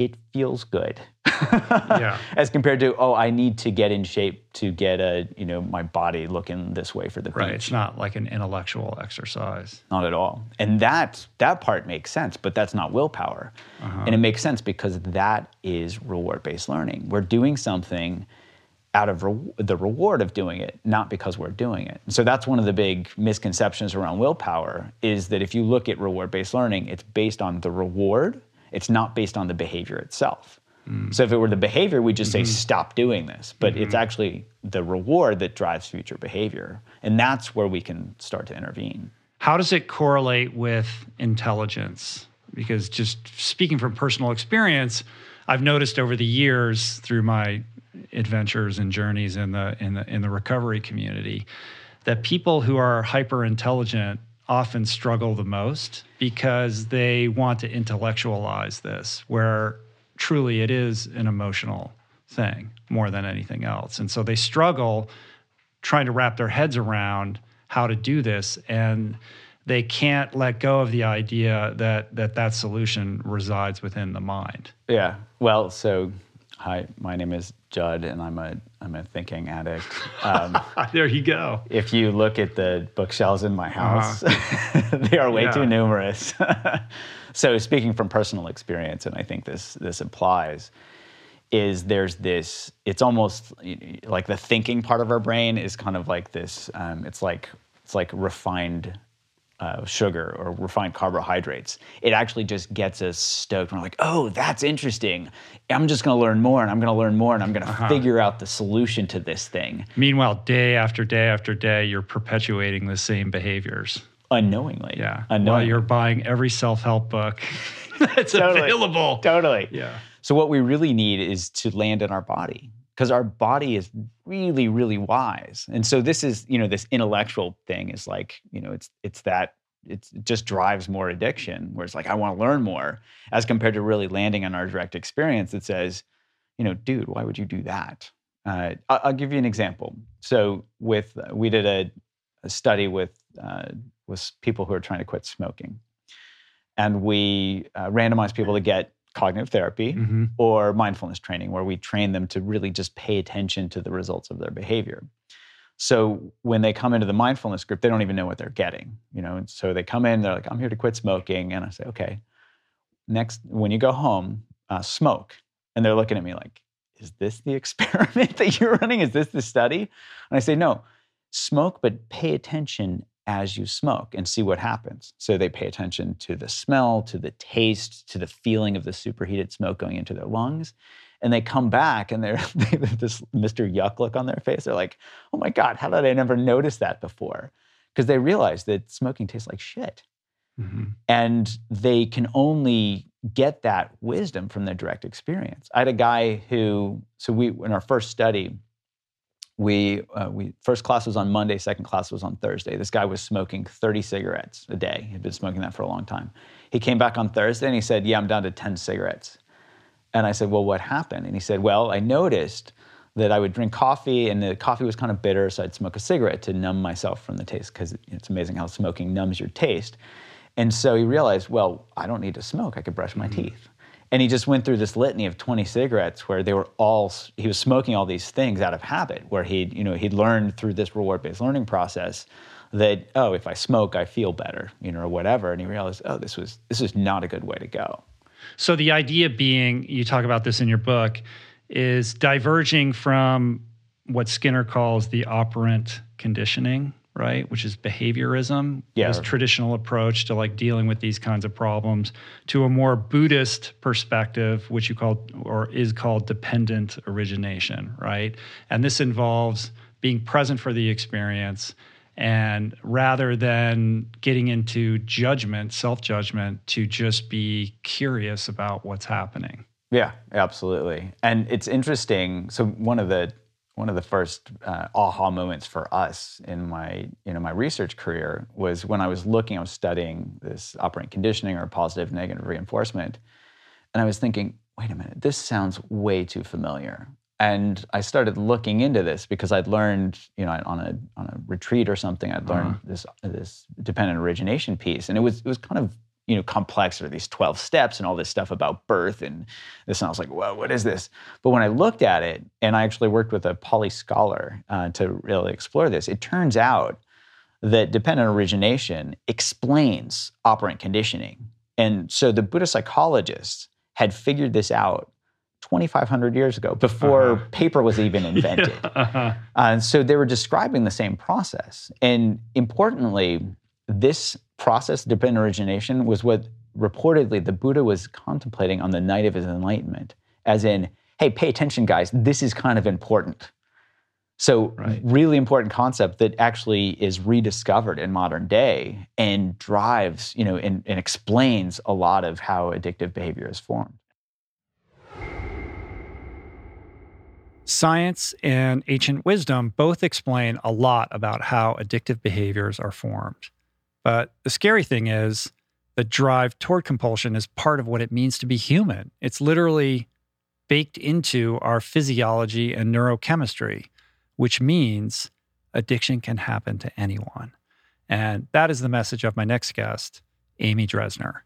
it feels good. Yeah. As compared to, oh, I need to get in shape to get a, you know, my body looking this way for the Right. beach. It's not like an intellectual exercise. Not at all. And that that part makes sense, but that's not willpower. Uh-huh. And it makes sense because that is reward-based learning. We're doing something out of re- the reward of doing it, not because we're doing it. So that's one of the big misconceptions around willpower is that if you look at reward-based learning, it's based on the reward. It's not based on the behavior itself. Mm. So if it were the behavior, we'd just say mm-hmm. stop doing this. But it's mm-hmm. actually the reward that drives future behavior, and that's where we can start to intervene. How does it correlate with intelligence? Because just speaking from personal experience, I've noticed over the years through my adventures and journeys in the in the in the recovery community that people who are hyper intelligent often struggle the most because they want to intellectualize this where truly it is an emotional thing more than anything else and so they struggle trying to wrap their heads around how to do this and they can't let go of the idea that that that solution resides within the mind Yeah. Well, so hi, my name is Jud, and I'm a I'm a thinking addict. Um, there you go if you look at the bookshelves in my house, they are way Yeah. too numerous. so speaking from personal experience, and I think this this applies, is there's this. It's almost like the thinking part of our brain is kind of like this. Um, it's like it's like refined uh, sugar or refined carbohydrates. It actually just gets us stoked. We're like, oh, that's interesting. I'm just going to learn more, and I'm going to learn more, and I'm going to figure out the solution to this thing meanwhile day after day after day you're perpetuating the same behaviors unknowingly. yeah while you're buying every self-help book that's Totally. available Totally. yeah So what we really need is to land in our body because our body is really, really wise. And so this is, you know, this intellectual thing is like, you know, it's it's that it's, it just drives more addiction. Where it's like I want to learn more, as compared to really landing on our direct experience that says, you know, dude, why would you do that? Uh, I'll, I'll give you an example. So with we did a, a study with uh, with people who are trying to quit smoking, and we uh, randomized people to get cognitive therapy hmm or mindfulness training where we train them to really just pay attention to the results of their behavior. So when they come into the mindfulness group, they don't even know what they're getting, you know. And so they come in, they're like, "I'm here to quit smoking," and I say, "Okay, next when you go home, uh, smoke." And they're looking at me like, "Is this the experiment that you're running? Is this the study?" And I say, "No, smoke, but pay attention as you smoke and see what happens." So they pay attention to the smell, to the taste, to the feeling of the superheated smoke going into their lungs and they come back and they're they have this Mr. Yuck look on their face. They're like, "Oh my God, how did I never notice that before?" Because they realize that smoking tastes like shit, hmm and they can only get that wisdom from their direct experience. I had a guy who, so we in our first study, we uh, we first class was on Monday, second class was on Thursday. This guy was smoking 30 cigarettes a day. He'd been smoking that for a long time. He came back on Thursday and he said, "Yeah, I'm down to 10 cigarettes." And I said, Well, what happened? And he said, Well, I noticed that I would drink coffee and the coffee was kind of bitter, so I'd smoke a cigarette to numb myself from the taste because it's amazing how smoking numbs your taste. And so he realized, Well, I don't need to smoke, I could brush my teeth. And he just went through this litany of 20 cigarettes where they were all, he was smoking all these things out of habit, where he'd, you know, he'd learned through this reward based learning process that, oh, if I smoke, I feel better, you know, or whatever. And he realized, oh, this was, this is not a good way to go. So the idea being, you talk about this in your book, is diverging from what Skinner calls the operant conditioning, right? Which is behaviorism, Yeah. this traditional approach to like dealing with these kinds of problems, to a more Buddhist perspective, which you call or is called dependent origination, right? And this involves being present for the experience and rather than getting into judgment, self judgment, to just be curious about what's happening. Yeah, absolutely. And it's interesting. So one of the one of the first uh, aha moments for us in my you know my research career was when I was looking, I was studying this operant conditioning or positive negative reinforcement, and I was thinking, wait a minute, this sounds way too familiar. And I started looking into this because I'd learned, you know, on a on a retreat or something, I'd learned this this dependent origination piece, and it was it was kind of you know complex. or these twelve steps and all this stuff about birth and this, and I was like, whoa, what is this? But when I looked at it, and I actually worked with a Pali scholar uh, to really explore this, it turns out that dependent origination explains operant conditioning, and so the Buddhist psychologists had figured this out 2,500 years ago, before Uh-huh. paper was even invented. Uh-huh. Uh, so they were describing the same process. And importantly, this process, dependent origination, was what reportedly the Buddha was contemplating on the night of his enlightenment, as in, hey, pay attention, guys, this is kind of important. So, Right. really important concept that actually is rediscovered in modern day and drives, you know, and, and explains a lot of how addictive behavior is formed. Science and ancient wisdom both explain a lot about how addictive behaviors are formed. But the scary thing is, the drive toward compulsion is part of what it means to be human. It's literally baked into our physiology and neurochemistry, which means addiction can happen to anyone. And that is the message of my next guest, Amy Dresner.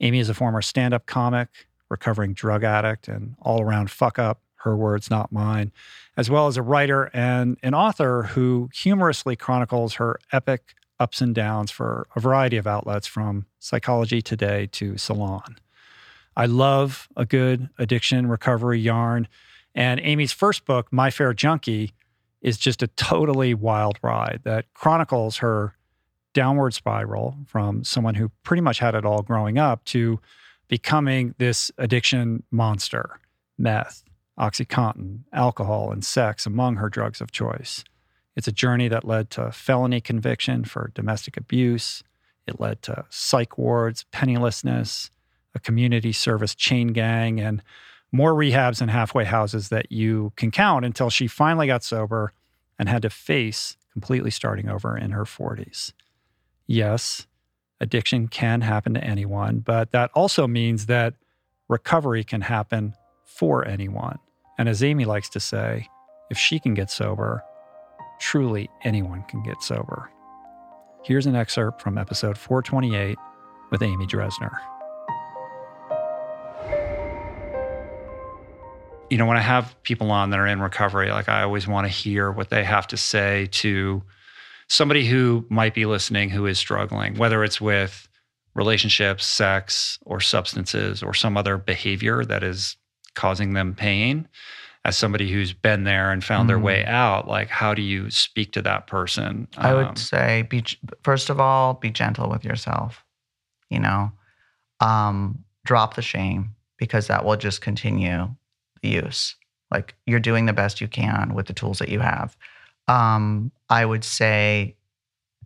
Amy is a former stand up comic, recovering drug addict, and all around fuck up, her words, not mine, as well as a writer and an author who humorously chronicles her epic ups and downs for a variety of outlets from Psychology Today to Salon. I love a good addiction recovery yarn. And Amy's first book, My Fair Junkie, is just a totally wild ride that chronicles her downward spiral from someone who pretty much had it all growing up to becoming this addiction monster meth, Oxycontin, alcohol, and sex among her drugs of choice. It's a journey that led to felony conviction for domestic abuse. It led to psych wards, pennilessness, a community service chain gang, and more rehabs and halfway houses that you can count until she finally got sober and had to face completely starting over in her 40s. Yes, addiction can happen to anyone, but that also means that recovery can happen for anyone. And as Amy likes to say, if she can get sober, truly anyone can get sober. Here's an excerpt from episode 428 with Amy Dresner. You know, when I have people on that are in recovery, like I always want to hear what they have to say to somebody who might be listening who is struggling, whether it's with relationships, sex, or substances, or some other behavior that is causing them pain. As somebody who's been there and found their Mm. way out, like how do you speak to that person? I Um, would say be first of all, be gentle with yourself. You know, um, drop the shame because that will just continue the use. Like you're doing the best you can with the tools that you have. Um, I would say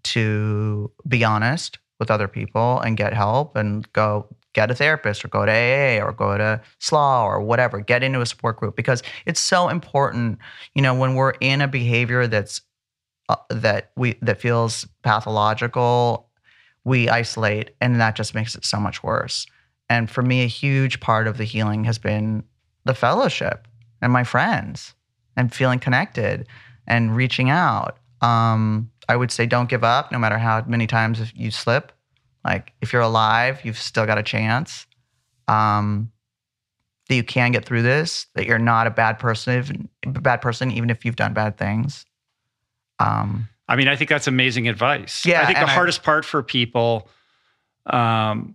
to be honest with other people and get help and go get a therapist or go to AA or go to SLA or whatever. Get into a support group because it's so important. You know, when we're in a behavior that's uh, that we that feels pathological, we isolate, and that just makes it so much worse. And for me, a huge part of the healing has been the fellowship and my friends and feeling connected and reaching out. Um, I would say don't give up, no matter how many times you slip. Like if you're alive, you've still got a chance. Um, that you can get through this. That you're not a bad person, a bad person, even if you've done bad things. Um, I mean, I think that's amazing advice. Yeah, I think the I- hardest part for people um,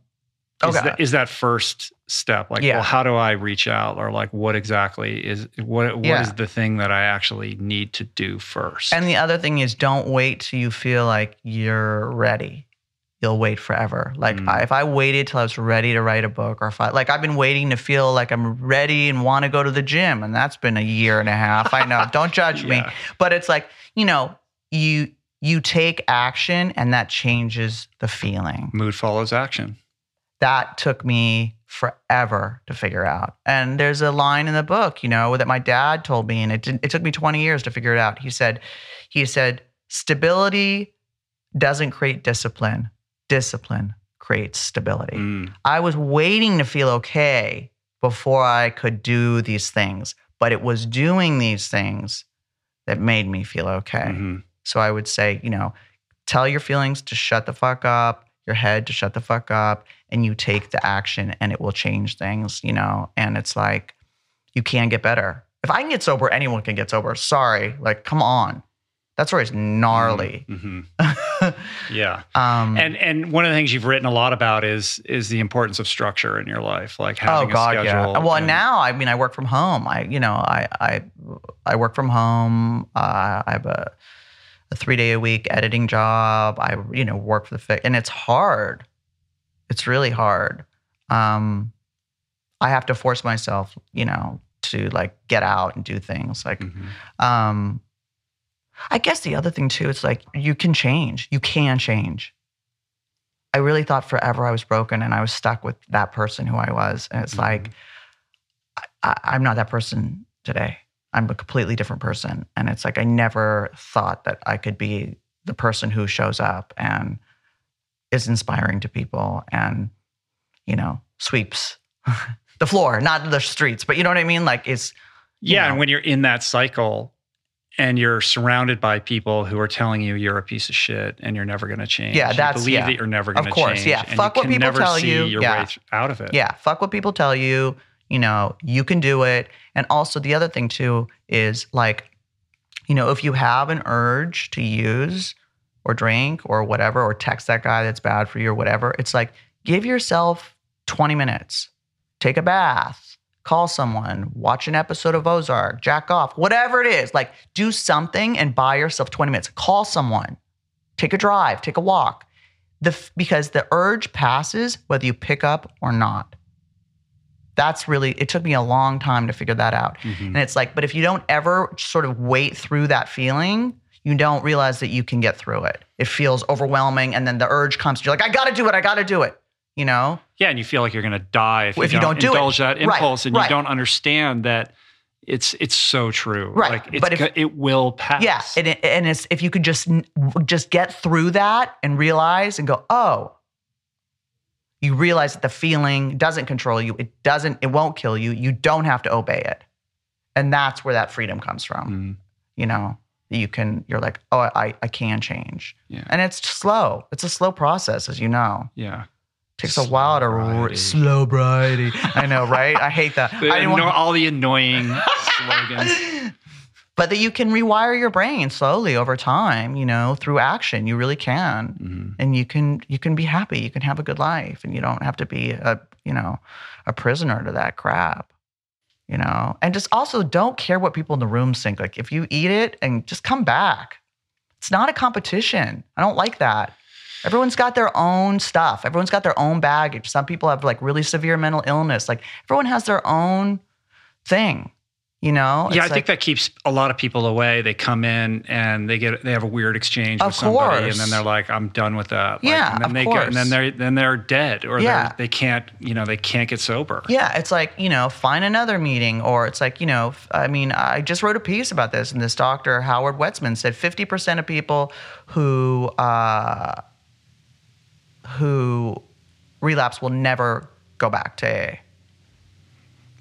is, Okay. that, is that first step. Like, Yeah. well, how do I reach out, or like, what exactly is what What is Yeah. the thing that I actually need to do first? And the other thing is, don't wait till you feel like you're ready. You'll wait forever. Like Mm. I, if I waited till I was ready to write a book, or if I like I've been waiting to feel like I'm ready and want to go to the gym, and that's been a year and a half. I know. don't judge me, but it's like you know, you you take action, and that changes the feeling Mood follows action. that took me forever to figure out. And there's a line in the book, you know, that my dad told me, and it didn't, it took me 20 years to figure it out. He said, he said, stability doesn't create discipline. Discipline creates stability. Mm. I was waiting to feel okay before I could do these things, but it was doing these things that made me feel okay. Mhm. So I would say, you know, tell your feelings to shut the fuck up, your head to shut the fuck up, and you take the action and it will change things, you know? And it's like, you can get better. If I can get sober, anyone can get sober. Sorry. Like, come on. That story is gnarly. Mhm. Yeah. um, And and one of the things you've written a lot about is is the importance of structure in your life, like having oh god, a yeah. Well, and- now I mean, I work from home. I, you know, I I I work from home. Uh, I have a a three day a week editing job. I, you know, work for the fi- and it's hard. It's really hard. Um, I have to force myself, you know, to like get out and do things like Mhm. Um, I guess the other thing too, it's like you can change. You can change. I really thought forever I was broken and I was stuck with that person who I was. And it's Mhm. like, I, I'm not that person today. I'm a completely different person. And it's like, I never thought that I could be the person who shows up and is inspiring to people and, you know, sweeps the floor, not the streets, but you know what I mean? Like, it's, you Yeah, know. and when you're in that cycle and you're surrounded by people who are telling you you're a piece of shit and you're never going to change. Yeah, you that's- believe yeah. that you're never going to change. Of course, yeah. and Fuck what people never tell see you, your yeah. out of it. Yeah, fuck what people tell you. You know, you can do it. And also, the other thing too is like, you know, if you have an urge to use or drink or whatever, or text that guy that's bad for you or whatever, it's like give yourself 20 minutes, take a bath, call someone, watch an episode of Ozark, jack off, whatever it is. Like, do something and buy yourself 20 minutes. Call someone, take a drive, take a walk. The, because the urge passes whether you pick up or not that's really it took me a long time to figure that out Mhm. and it's like but if you don't ever sort of wait through that feeling you don't realize that you can get through it it feels overwhelming and then the urge comes you're like i gotta do it i gotta do it you know Yeah, and you feel like you're going to die if, If you you don't, don't do it. indulge that Right, impulse and right. you don't understand that it's it's so true. Right, Like it's, but if- it will pass. yeah and, it, and it's if you could just just get through that and realize and go oh you realize that the feeling doesn't control you it doesn't it won't kill you you don't have to obey it and that's where that freedom comes from Mm, you know you can you're like oh i i can change yeah. and it's slow it's a slow process as you know Yeah. Takes a while to re- Slow-briety. i know right? I hate that. I didn't want- all the annoying slogans. but that you can rewire your brain slowly over time you know through action. You really can. Mhm. and you can you can be happy. You can have a good life. And you don't have to be a you know a prisoner to that crap you know? And just also don't care what people in the room think. Like if you eat it and just come back. It's not a competition. I don't like that everyone's got their own stuff everyone's got their own baggage some people have like really severe mental illness like everyone has their own thing you know Yeah, I It's think that keeps a lot of people away. They come in and they get they have a weird exchange with somebody, and then they're like, "I'm done with that." Like, Yeah, and then of they go, and then they're then they're dead, or Yeah. they're, they can't, you know, they can't get sober. Yeah, it's like, you know, find another meeting, or it's like, you know, I mean, I just wrote a piece about this, and this doctor, Howard Wetsman, said 50% of people who, uh, who relapse will never go back to AA.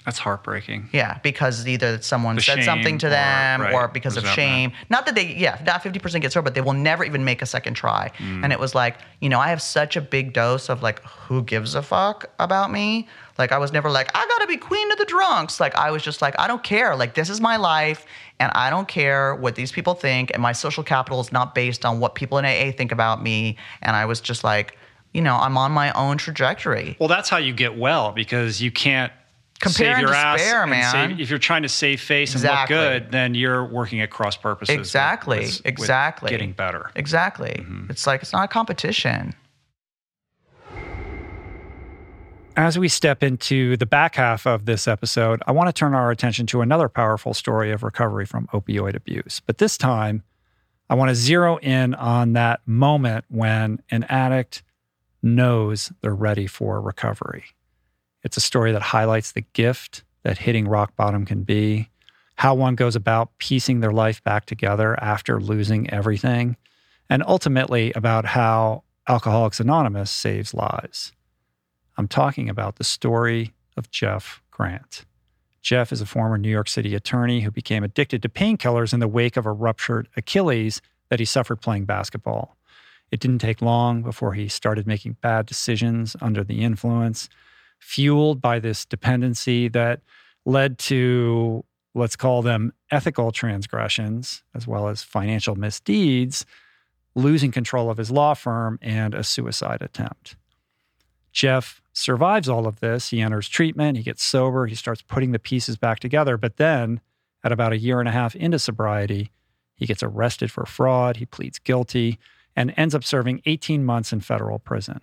That's heartbreaking. Yeah, because either someone The said something to shame or- them right, or because of shame. Not that they, yeah, not 50% get sober, but they will never even make a second try. Mm. And it was like, you know, I have such a big dose of like, who gives a fuck about me? Like, I was never like, I gotta be queen of the drunks. Like, I was just like, I don't care. Like, this is my life and I don't care what these people think. And my social capital is not based on what people in AA think about me. And I was just like, you know, I'm on my own trajectory. Well, that's how you get well because you can't Compare save and your ass. despair, and man. save- if you're trying to save face Exactly. and look good, then you're working at cross purposes. with- Exactly, with- with exactly. getting better. Exactly. Mm-hmm. It's like, it's not a competition. As we step into the back half of this episode, I want to turn our attention to another powerful story of recovery from opioid abuse. But this time, I want to zero in on that moment when an addict knows they're ready for recovery. It's a story that highlights the gift that hitting rock bottom can be, how one goes about piecing their life back together after losing everything, and ultimately about how Alcoholics Anonymous saves lives. I'm talking about the story of Jeff Grant. Jeff is a former New York City attorney who became addicted to painkillers in the wake of a ruptured Achilles that he suffered playing basketball. It didn't take long before he started making bad decisions under the influence, fueled by this dependency that led to, let's call them ethical transgressions, as well as financial misdeeds losing control of his law firm, and a suicide attempt. Jeff survives all of this. He enters treatment, he gets sober, he starts putting the pieces back together. But then, at about a year and a half into sobriety, he gets arrested for fraud, he pleads guilty, and ends up serving 18 months in federal prison.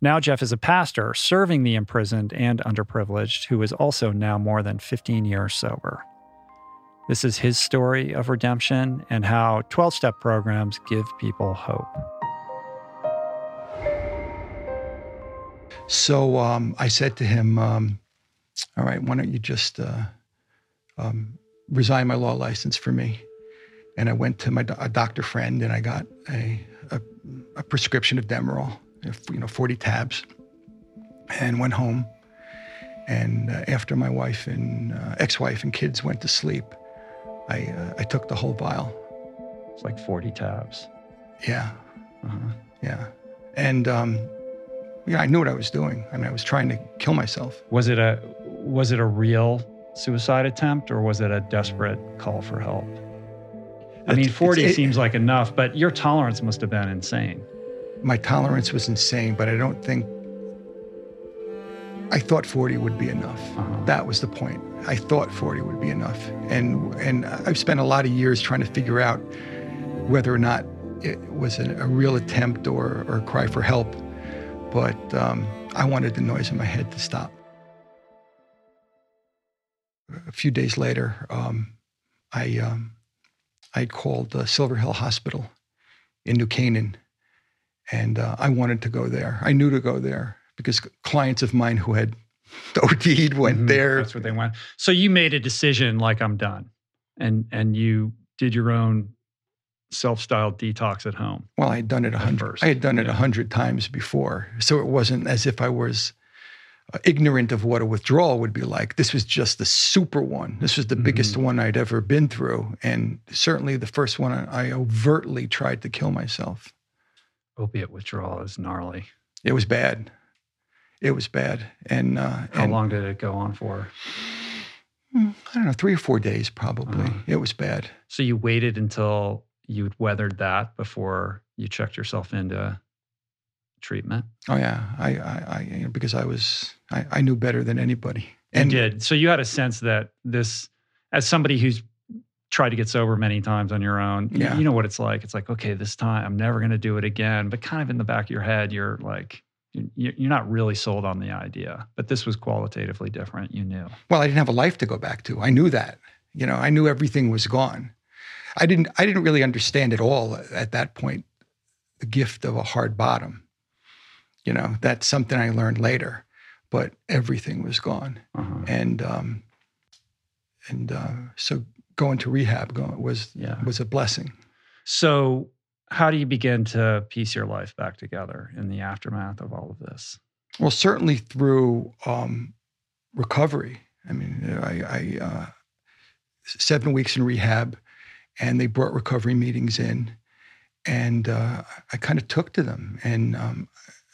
Now, Jeff is a pastor serving the imprisoned and underprivileged, who is also now more than 15 years sober. This is his story of redemption and how 12 step programs give people hope. So um, I said to him, um, All right, why don't you just uh, um, resign my law license for me? And I went to my a doctor friend and I got a, a, a prescription of Demerol, you know, 40 tabs, and went home. And uh, after my wife and uh, ex-wife and kids went to sleep, I uh, I took the whole vial. It's like 40 tabs. Yeah, Uh-huh. yeah, and um, yeah, I knew what I was doing. I mean, I was trying to kill myself. Was it a was it a real suicide attempt or was it a desperate call for help? I mean, 40 it- seems like enough, but your tolerance must have been insane. my tolerance was insane, but I don't think I thought 40 would be enough. Uh-huh. That was the point. I thought 40 would be enough. And and I've spent a lot of years trying to figure out whether or not it was a, a real attempt or, or a cry for help. But um, I wanted the noise in my head to stop. A few days later, um, I um, I called uh, Silver Hill Hospital in New Canaan and uh, I wanted to go there. I knew to go there because clients of mine who had OD'd went Mhm. there. That's where they went. So you made a decision like I'm done. And and you did your own self-styled detox at home. Well, I had done it a hundred. I had done it a yeah. hundred times before, so it wasn't as if I was ignorant of what a withdrawal would be like. This was just the super one. This was the biggest Mm-hmm. one I'd ever been through, and certainly the first one I overtly tried to kill myself. Opiate withdrawal is gnarly. It was bad. It was bad, and uh, How and, long did it go on for? I don't know, three or four days probably. Uh-huh. It was bad. So you waited until you'd weathered that before you checked yourself into treatment. Oh yeah, I, I, I you know, because I was, I, I knew better than anybody. You did. So you had a sense that this, as somebody who's tried to get sober many times on your own, Yeah. you know what it's like. It's like, okay, this time I'm never going to do it again. But kind of in the back of your head, you're like, you're not really sold on the idea. But this was qualitatively different. You knew. Well, I didn't have a life to go back to. I knew that. You know, I knew everything was gone. I didn't. I didn't really understand at all at that point the gift of a hard bottom. You know, that's something I learned later. But everything was gone, Uh-huh. and um, and uh, so going to rehab go, was Yeah. was a blessing. So, how do you begin to piece your life back together in the aftermath of all of this? Well, certainly through um, recovery. I mean, I, I uh, seven weeks in rehab, and they brought recovery meetings in, and uh, I kind of took to them, and um,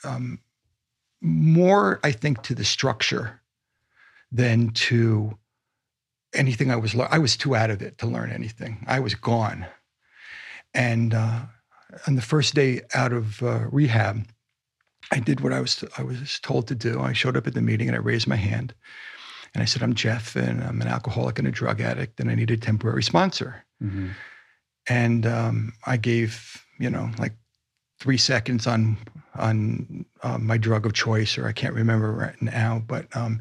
um, more, I think, to the structure than to anything I was. lear- I was too out of it to learn anything. I was gone, and uh, on the first day out of uh, rehab. I did what I was I was told to do. I showed up at the meeting and I raised my hand, and I said, "I'm Jeff, and I'm an alcoholic and a drug addict, and I need a temporary sponsor." And um, I gave you know like three seconds on on uh, my drug of choice, or I can't remember right now. But um,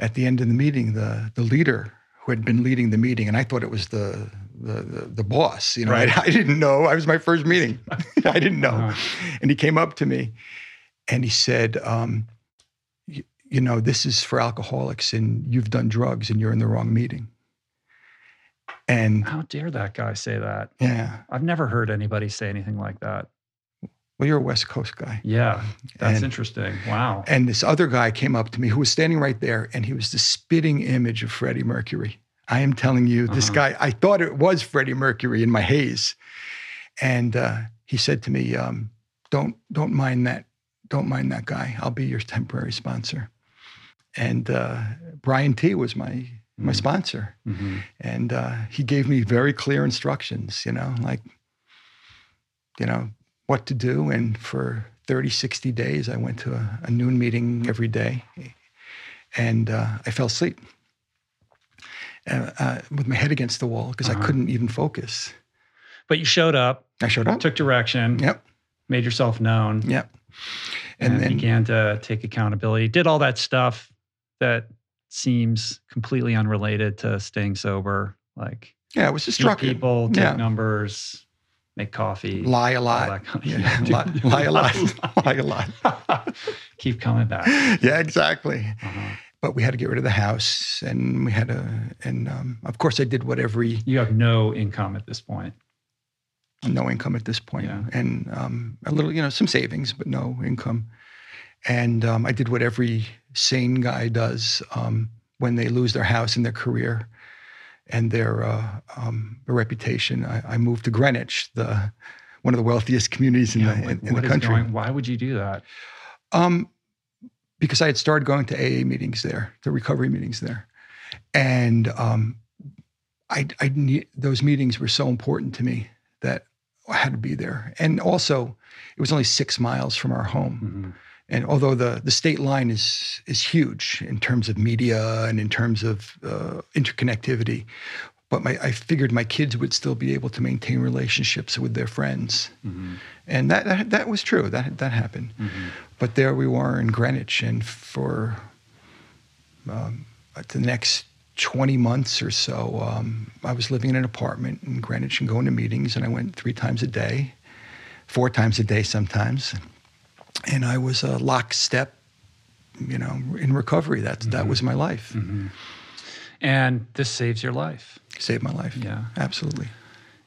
at the end of the meeting, the the leader who had been leading the meeting, and I thought it was the the the, the boss. You know, Right. I, I didn't know. I was my first meeting. I didn't know. Uh-huh. And he came up to me and he said, um, y- You know, this is for alcoholics and you've done drugs and you're in the wrong meeting. And How dare that guy say that? yeah, I've never heard anybody say anything like that. Well, you're a West Coast guy. Yeah, that's And- interesting. Wow. And this other guy came up to me who was standing right there and he was the spitting image of Freddie Mercury. I am telling you, this Uh-huh. guy, I thought it was Freddie Mercury in my haze. And uh, he said to me, um, don't, don't mind that. Don't mind that guy. I'll be your temporary sponsor. And uh, Brian T was my, my Mhm. sponsor. Mhm. Mm. Mm-hmm. And uh, he gave me very clear instructions, you know, like, you know, what to do. And for 30, 60 days, I went to a, a noon meeting every day and uh, I fell asleep uh, uh, with my head against the wall because uh-huh. I couldn't even focus. But you showed up. I showed up. Took direction. Yep. Made yourself known. Yep. And, and then began to take accountability. Did all that stuff that seems completely unrelated to staying sober. Like yeah, it was just people, take yeah. numbers, make coffee, Lie a lot. kind of- Yeah, lie, lie a lot. lie a lot. Keep coming back. yeah, exactly. Uh-huh. But we had to get rid of the house, and we had to, and um, of course, I did what every You have no income at this point. no income at this point, Yeah. and um, a little, you know, some savings, but no income. And um, I did what every sane guy does um, when they lose their house and their career and their uh, um, their reputation. I, I moved to Greenwich, the one of the wealthiest communities in Yeah, the in, in the country. going- why would you do that? Um, because I had started going to AA meetings there, the recovery meetings there, and um, I, I those meetings were so important to me that I had to be there. And also, it was only six miles from our home. Mhm. And although the the state line is is huge in terms of media and in terms of uh, interconnectivity, but my I figured my kids would still be able to maintain relationships with their friends, Mhm. and that that, that was true. That that happened. Mhm. But there we were in Greenwich, and for um, the next 20 months or so, um, I was living in an apartment in Greenwich and going to meetings, and I went three times a day, four times a day sometimes. And I was a lockstep, you know, in recovery. That's, That was my life. Mhm. And this saves your life. Saved my life. Yeah. Absolutely.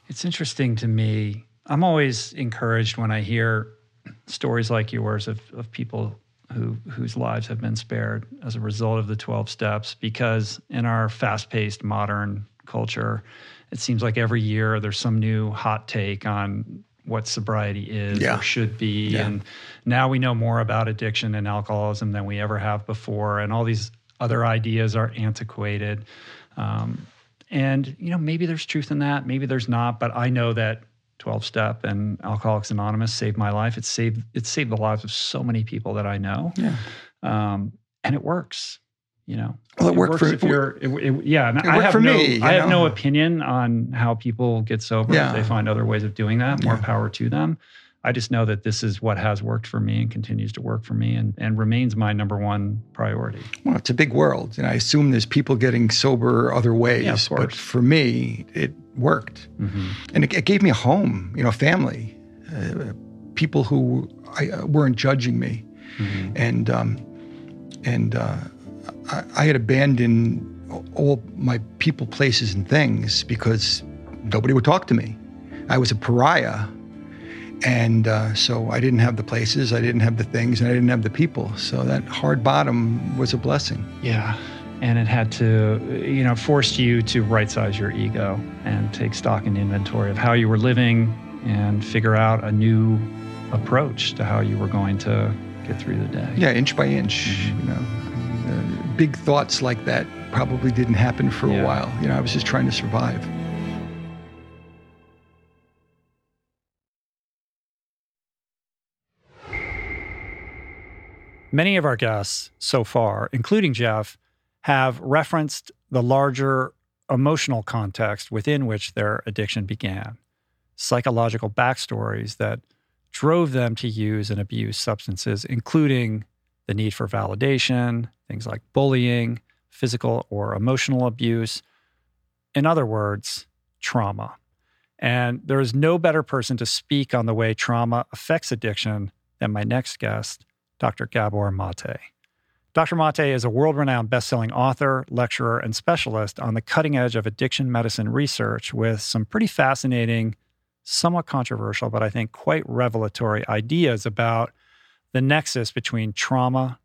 It's interesting to me. I'm always encouraged when I hear stories like yours of, of people who whose lives have been spared as a result of the 12 steps because in our fast-paced modern culture it seems like every year there's some new hot take on what sobriety is Yeah. or should be Yeah. and now we know more about addiction and alcoholism than we ever have before and all these other ideas are antiquated um, and you know, maybe there's truth in that, maybe there's not, but I know that 12 step and Alcoholics Anonymous saved my life. It saved it saved the lives of so many people that I know. Yeah. Um, and it works, you know. Well, it worked works for- if you're it, it- yeah, It I have for no me, I have no opinion on how people get sober Yeah. if they find other ways of doing that. More Yeah. power to them. I just know that this is what has worked for me and continues to work for me and, and remains my number one priority. Well, it's a big world, and I assume there's people getting sober other ways. Yeah, But for me, it worked. Mhm. and it, it gave me a home, you know, family, uh, people who I, uh, weren't judging me, Mhm. and um, and uh, I, I had abandoned all my people, places, and things because nobody would talk to me. I was a pariah, and uh, so I didn't have the places, I didn't have the things, and I didn't have the people. So that hard bottom was a blessing. Yeah. And it had to, you know, forced you to right size your ego and take stock and inventory of how you were living and figure out a new approach to how you were going to get through the day. Yeah, inch by inch, Mhm. you know. Big thoughts like that probably didn't happen for Yeah. a while. You know, I was just trying to survive. Many of our guests so far, including Jeff, have referenced the larger emotional context within which their addiction began, psychological backstories that drove them to use and abuse substances, including the need for validation, things like bullying, physical or emotional abuse. In other words, trauma. And there is no better person to speak on the way trauma affects addiction than my next guest, Dr. Gabor Mate. Dr. Mate is a world renowned best-selling author, lecturer, and specialist on the cutting edge of addiction medicine research with some pretty fascinating, somewhat controversial, but I think quite revelatory ideas about the nexus between trauma,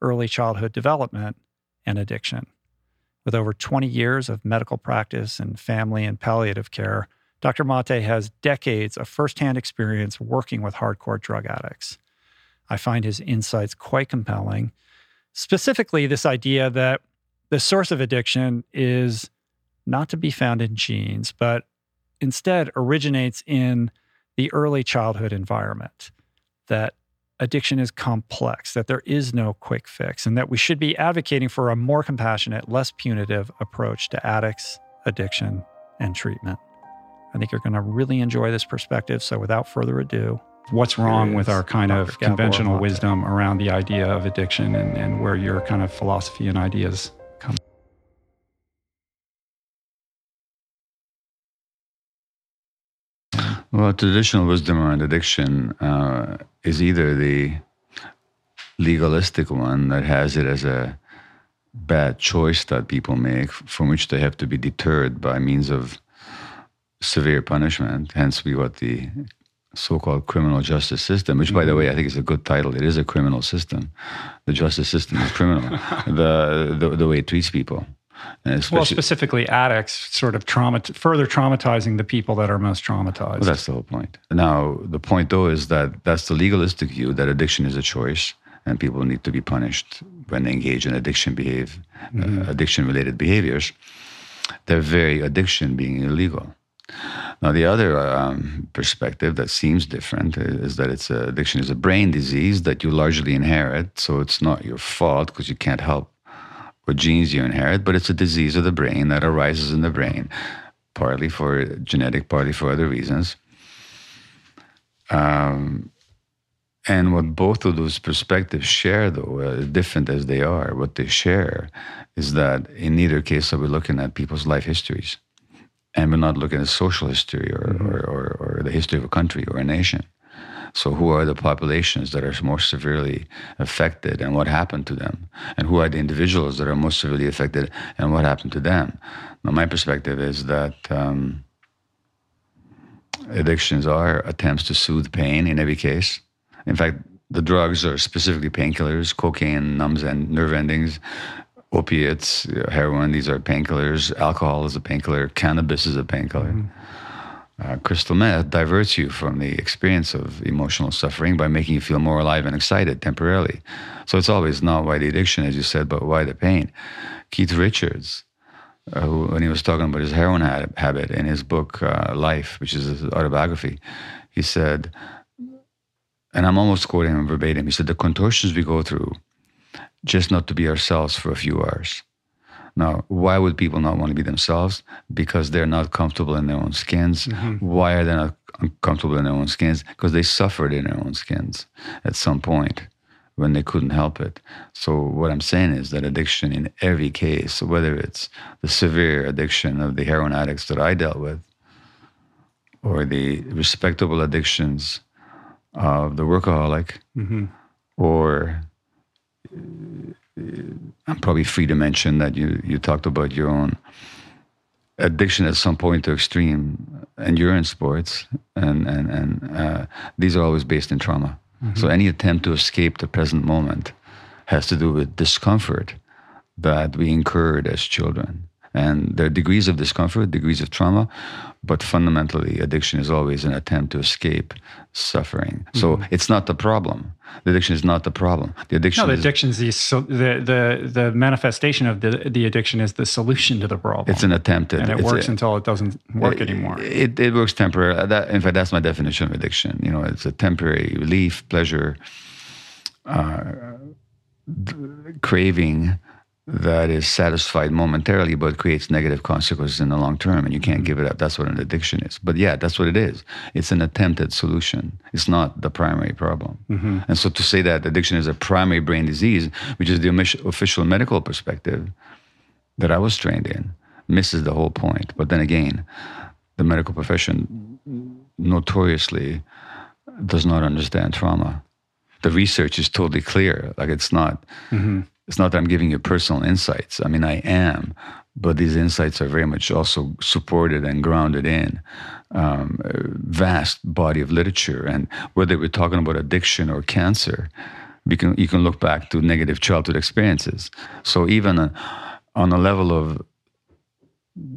early childhood development, and addiction. With over 20 years of medical practice in family and palliative care, Dr. Mate has decades of firsthand experience working with hardcore drug addicts. I find his insights quite compelling. Specifically, this idea that the source of addiction is not to be found in genes, but instead originates in the early childhood environment that addiction is complex, that there is no quick fix, and that we should be advocating for a more compassionate, less punitive approach to addicts, addiction, and treatment. I think you're going to really enjoy this perspective. So, without further ado, what's wrong with our kind of Gabor conventional wisdom around the idea of addiction and, and where your kind of philosophy and ideas Well, traditional wisdom around addiction uh, is either the legalistic one that has it as a bad choice that people make, from which they have to be deterred by means of severe punishment. Hence, we got the so-called criminal justice system, which, by the way, I think is a good title. It is a criminal system. The justice system is criminal. the, the the way it treats people. Well, specifically addicts, sort of trauma, further traumatizing the people that are most traumatized. Well, that's the whole point. Now, the point though is that that's the legalistic view that addiction is a choice and people need to be punished when they engage in addiction behave, uh, addiction-related behaviors. Their very addiction being illegal. Now, the other um, perspective that seems different is that it's a, addiction is a brain disease that you largely inherit, so it's not your fault because you can't help what genes you inherit, but it's a disease of the brain that arises in the brain, partly for genetic, partly for other reasons. Um, and what both of those perspectives share, though, uh, different as they are, what they share is that in neither case are we looking at people's life histories. And we're not looking at social history or, or, or, or the history of a country or a nation. So, who are the populations that are most severely affected and what happened to them? And who are the individuals that are most severely affected and what happened to them? Now, my perspective is that um, addictions are attempts to soothe pain in every case. In fact, the drugs are specifically painkillers, cocaine numbs and nerve endings, opiates, heroin, these are painkillers, alcohol is a painkiller, cannabis is a painkiller. Uh, crystal meth diverts you from the experience of emotional suffering by making you feel more alive and excited temporarily. So it's always not why the addiction, as you said, but why the pain. Keith Richards, uh, who, when he was talking about his heroin ha- habit in his book uh, Life, which is his autobiography, he said, and I'm almost quoting him verbatim. He said, "The contortions we go through, just not to be ourselves for a few hours." Now, why would people not want to be themselves? Because they're not comfortable in their own skins. Mm-hmm. Why are they not comfortable in their own skins? Because they suffered in their own skins at some point when they couldn't help it. So, what I'm saying is that addiction in every case, whether it's the severe addiction of the heroin addicts that I dealt with, or the respectable addictions of the workaholic, mm-hmm. or I'm probably free to mention that you, you talked about your own addiction at some point to extreme endurance sports, and, and, and uh, these are always based in trauma. So any attempt to escape the present moment has to do with discomfort that we incurred as children. And there are degrees of discomfort, degrees of trauma, but fundamentally, addiction is always an attempt to escape suffering. So it's not the problem. The addiction is not the problem. The addiction No, the is addiction's the, so, the the the manifestation of the the addiction is the solution to the problem. it's an attempt. at- and it works a- until it doesn't work anymore. It, it works temporarily. That, in fact, that's my definition of addiction. You know, it's a temporary relief, pleasure, uh, d- craving that is satisfied momentarily, but creates negative consequences in the long term, and you can't give it up. That's what an addiction is. But yeah, that's what it is. It's an attempted solution. It's not the primary problem. Mm-hmm. And so to say that addiction is a primary brain disease, which is the official medical perspective that I was trained in, misses the whole point. But then again, the medical profession notoriously does not understand trauma. The research is totally clear. Like it's not, mm-hmm. It's not that I'm giving you personal insights. I mean, I am, but these insights are very much also supported and grounded in um, a vast body of literature. And whether we're talking about addiction or cancer, we can you can look back to negative childhood experiences. So even uh, on a level of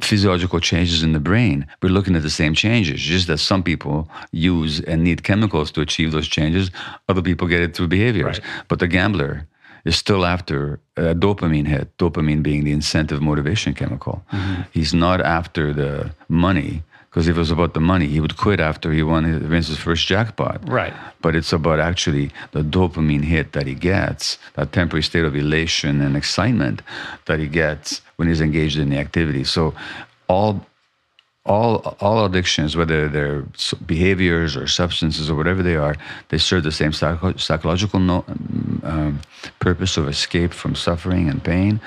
physiological changes in the brain, we're looking at the same changes. Just that some people use and need chemicals to achieve those changes, other people get it through behaviors. But the gambler is still after a dopamine hit, dopamine being the incentive motivation chemical. Mm-hmm. He's not after the money Because if it was about the money, he would quit after he won his, wins his first jackpot. Right. But it's about actually the dopamine hit that he gets, that temporary state of elation and excitement that he gets when he's engaged in the activity. So all all all addictions, whether they're behaviors or substances or whatever they are, they serve the same psycho- psychological no, mm, um, purpose of escape from suffering and pain,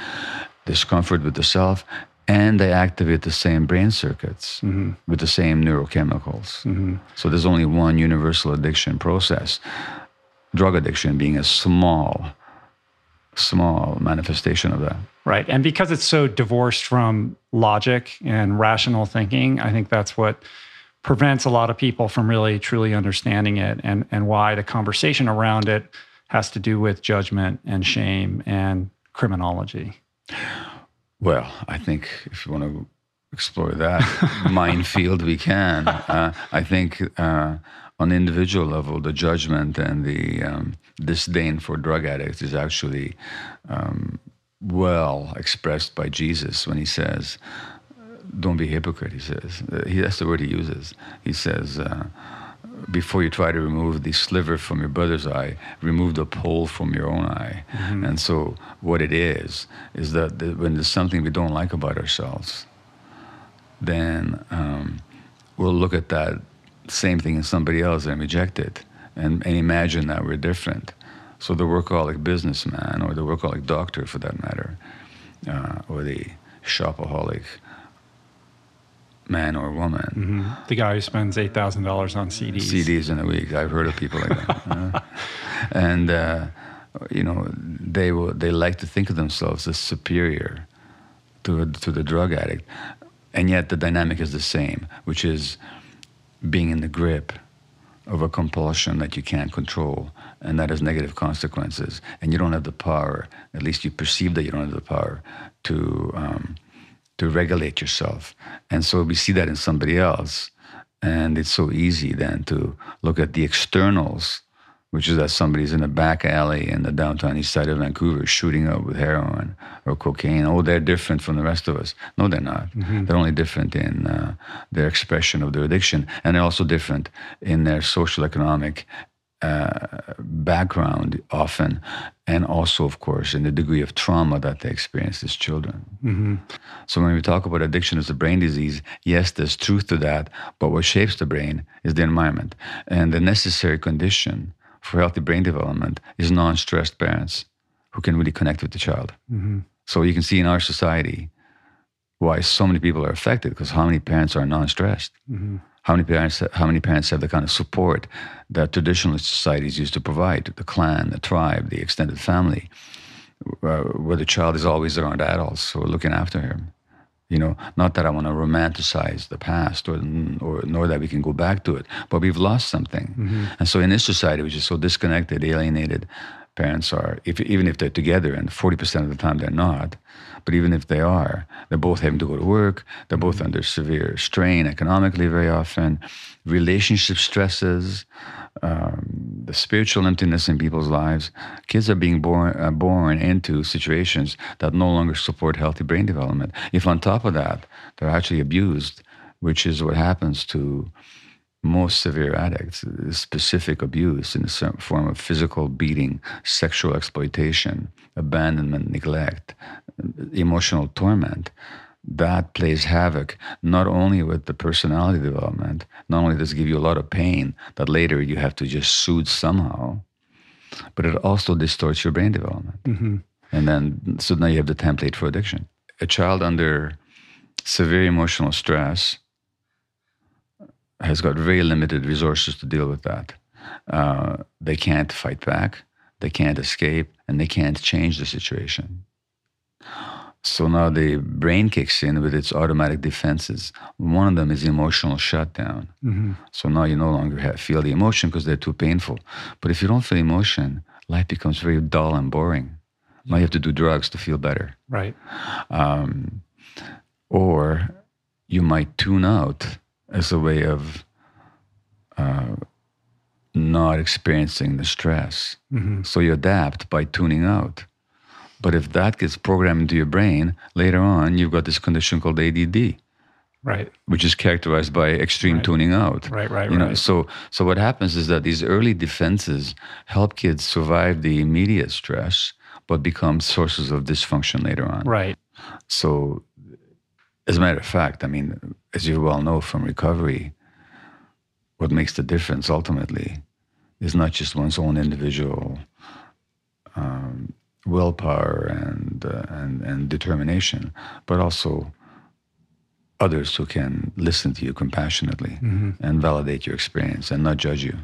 discomfort with the self, and they activate the same brain circuits mm-hmm. with the same neurochemicals. Mm-hmm. So there's only one universal addiction process. Drug addiction being a small, small manifestation of that. Right. And because it's so divorced from logic and rational thinking, I think that's what prevents a lot of people from really truly understanding it and, and why the conversation around it has to do with judgment and shame and criminology. Well, I think if you want to explore that minefield, we can. Uh, I think uh, on individual level, the judgment and the um, disdain for drug addicts is actually um, well expressed by Jesus when he says, "Don't be a hypocrite." He says he, that's the word he uses. He says. Uh, before you try to remove the sliver from your brother's eye, remove the pole from your own eye. And so, what it is, is that when there's something we don't like about ourselves, then um, we'll look at that same thing in somebody else and reject it and, and imagine that we're different. So, the workaholic businessman, or the workaholic doctor for that matter, uh, or the shopaholic man or woman, The guy who spends $8,000 on CDs. CDs in a week. I've heard of people like that. uh, and uh, you know, they will they like to think of themselves as superior to to the drug addict, and yet the dynamic is the same, which is being in the grip of a compulsion that you can't control, and that has negative consequences, and you don't have the power. At least you perceive that you don't have the power to. Um, to regulate yourself. And so we see that in somebody else. And it's so easy then to look at the externals, which is that somebody's in a back alley in the downtown east side of Vancouver shooting up with heroin or cocaine. Oh, they're different from the rest of us. No, they're not. They're only different in uh, their expression of their addiction. And they're also different in their social economic uh, background often, and also, of course, in the degree of trauma that they experience as children. Mm-hmm. So when we talk about addiction as a brain disease, yes, there's truth to that, but what shapes the brain is the environment. And the necessary condition for healthy brain development is non-stressed parents who can really connect with the child. Mm-hmm. So you can see in our society why so many people are affected because how many parents are non-stressed? Mm-hmm. How many parents? How many parents have the kind of support that traditional societies used to provide? The clan, the tribe, the extended family, uh, where the child is always around adults who are looking after him. You know, not that I want to romanticize the past, or, or nor that we can go back to it, but we've lost something. And so, in this society, which is so disconnected, alienated, parents are, if, even if they're together, and 40% of the time they're not, but even if they are, they're both having to go to work, they're both under severe strain economically very often, relationship stresses, um, the spiritual emptiness in people's lives. Kids are being born, uh, born into situations that no longer support healthy brain development. If on top of that, they're actually abused, which is what happens to most severe addicts, specific abuse in the form of physical beating, sexual exploitation, abandonment, neglect, emotional torment, that plays havoc not only with the personality development, not only does it give you a lot of pain that later you have to just soothe somehow, but it also distorts your brain development. Mm-hmm. And then, so now you have the template for addiction. A child under severe emotional stress has got very limited resources to deal with that. Uh, they can't fight back, they can't escape, and they can't change the situation. So now the brain kicks in with its automatic defenses. One of them is emotional shutdown. So now you no longer have, feel the emotion because they're too painful. But if you don't feel emotion, life becomes very dull and boring. Now you have to do drugs to feel better. Right. Um, or you might tune out as a way of uh, not experiencing the stress. So you adapt by tuning out. But if that gets programmed into your brain, later on, you've got this condition called ADD, Right. which is characterized by extreme Right. tuning out. Right. Right. You know, right. so so what happens is that these early defenses help kids survive the immediate stress, but become sources of dysfunction later on. right. So, as a matter of fact, I mean, as you well know from recovery, what makes the difference ultimately is not just one's own individual um, willpower and, uh, and and determination, but also others who can listen to you compassionately Mhm. and validate your experience and not judge you.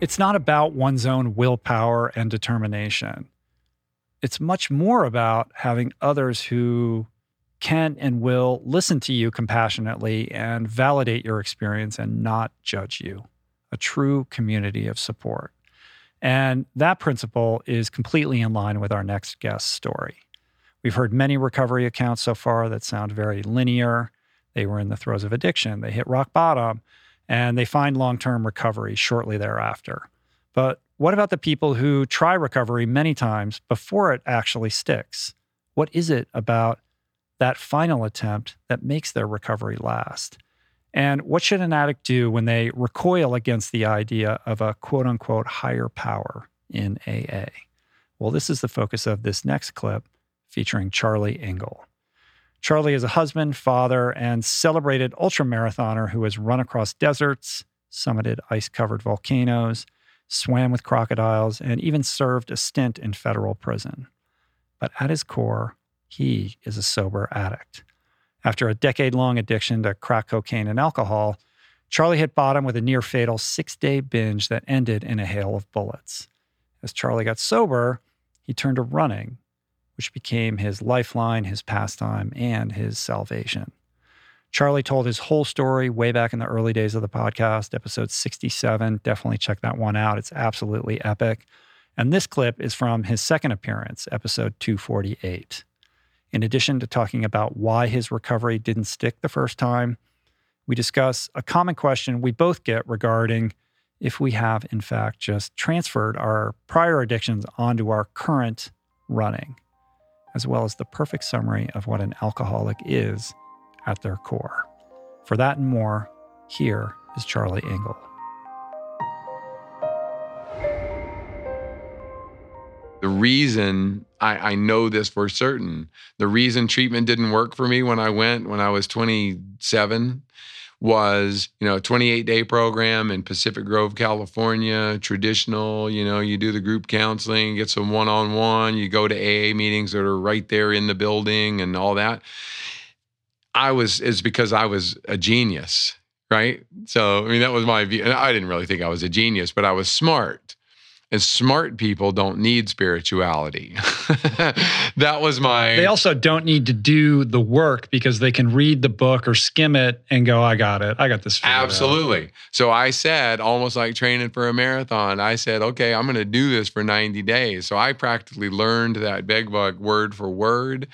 It's not about one's own willpower and determination. It's much more about having others who can and will listen to you compassionately and validate your experience and not judge you. A true community of support. And that principle is completely in line with our next guest's story. We've heard many recovery accounts so far that sound very linear. They were in the throes of addiction, they hit rock bottom, and they find long term recovery shortly thereafter. But what about the people who try recovery many times before it actually sticks? What is it about that final attempt that makes their recovery last? And what should an addict do when they recoil against the idea of a quote unquote higher power in AA? Well, this is the focus of this next clip featuring Charlie Engle. Charlie is a husband, father, and celebrated ultramarathoner who has run across deserts, summited ice covered volcanoes, swam with crocodiles, and even served a stint in federal prison. But at his core, he is a sober addict. After a decade long addiction to crack cocaine and alcohol, Charlie hit bottom with a near fatal six day binge that ended in a hail of bullets. As Charlie got sober, he turned to running, which became his lifeline, his pastime, and his salvation. Charlie told his whole story way back in the early days of the podcast, episode 67. Definitely check that one out. It's absolutely epic. And this clip is from his second appearance, episode 248. In addition to talking about why his recovery didn't stick the first time, we discuss a common question we both get regarding if we have, in fact, just transferred our prior addictions onto our current running, as well as the perfect summary of what an alcoholic is at their core. For that and more, here is Charlie Engle. The reason I, I know this for certain, the reason treatment didn't work for me when I went when I was 27 was, you know, a 28 day program in Pacific Grove, California, traditional, you know, you do the group counseling, get some one on one, you go to AA meetings that are right there in the building and all that. I was, it's because I was a genius, right? So, I mean, that was my view. And I didn't really think I was a genius, but I was smart. And smart people don't need spirituality. that was my. They also don't need to do the work because they can read the book or skim it and go, I got it. I got this. figured out." Absolutely. So I said, almost like training for a marathon, I said, okay, I'm going to do this for 90 days. So I practically learned that Big Book word for word.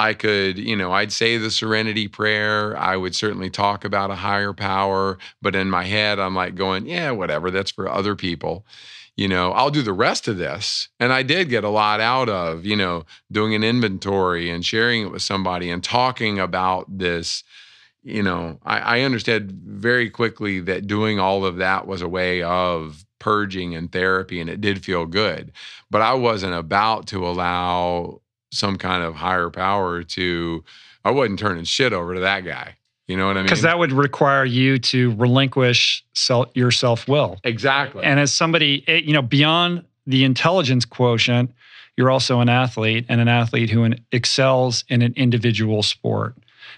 I could, you know, I'd say the serenity prayer. I would certainly talk about a higher power, but in my head, I'm like going, yeah, whatever, that's for other people. You know, I'll do the rest of this. And I did get a lot out of, you know, doing an inventory and sharing it with somebody and talking about this you know, I, I understood very quickly that doing all of that was a way of purging and therapy, and it did feel good. But I wasn't about to allow some kind of higher power to, I wasn't turning shit over to that guy. You know what I mean? Because that would require you to relinquish self, your self will. exactly. And as somebody, eh, you know, beyond the intelligence quotient, you're also an athlete and an athlete who excels in an individual sport.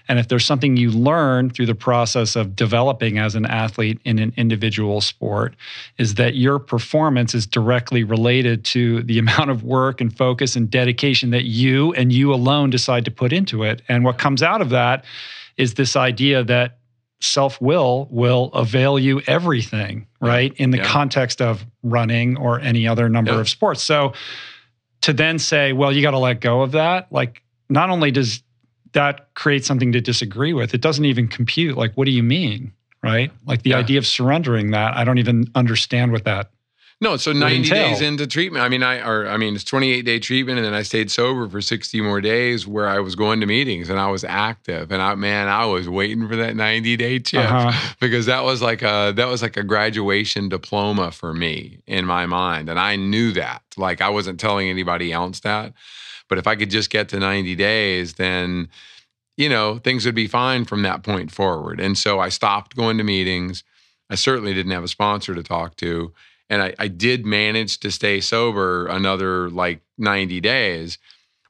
And if there's something you learn through the process of developing as an athlete in an individual sport, is that your performance is directly related to the amount of work and focus and dedication that you and you alone decide to put into it. And what comes out of that is this idea that self will will avail you everything, right? In the Yeah. context of running or any other number Yeah. of sports. So to then say, well, you got to let go of that, like, not only does that creates something to disagree with, it doesn't even compute. Like, what do you mean? Right? Like the Yeah. idea of surrendering that, I don't even understand what that No, so would 90 days into treatment. I mean, I or I mean, it's 28 day treatment, and then I stayed sober for 60 more days, where I was going to meetings and I was active, and I man, I was waiting for that 90 day chip Uh-huh. because that was like a that was like a graduation diploma for me in my mind, and I knew that. Like I wasn't telling anybody else that, but if I could just get to 90 days, then you know things would be fine from that point forward. And so I stopped going to meetings. I certainly didn't have a sponsor to talk to. And I, I did manage to stay sober another like 90 days.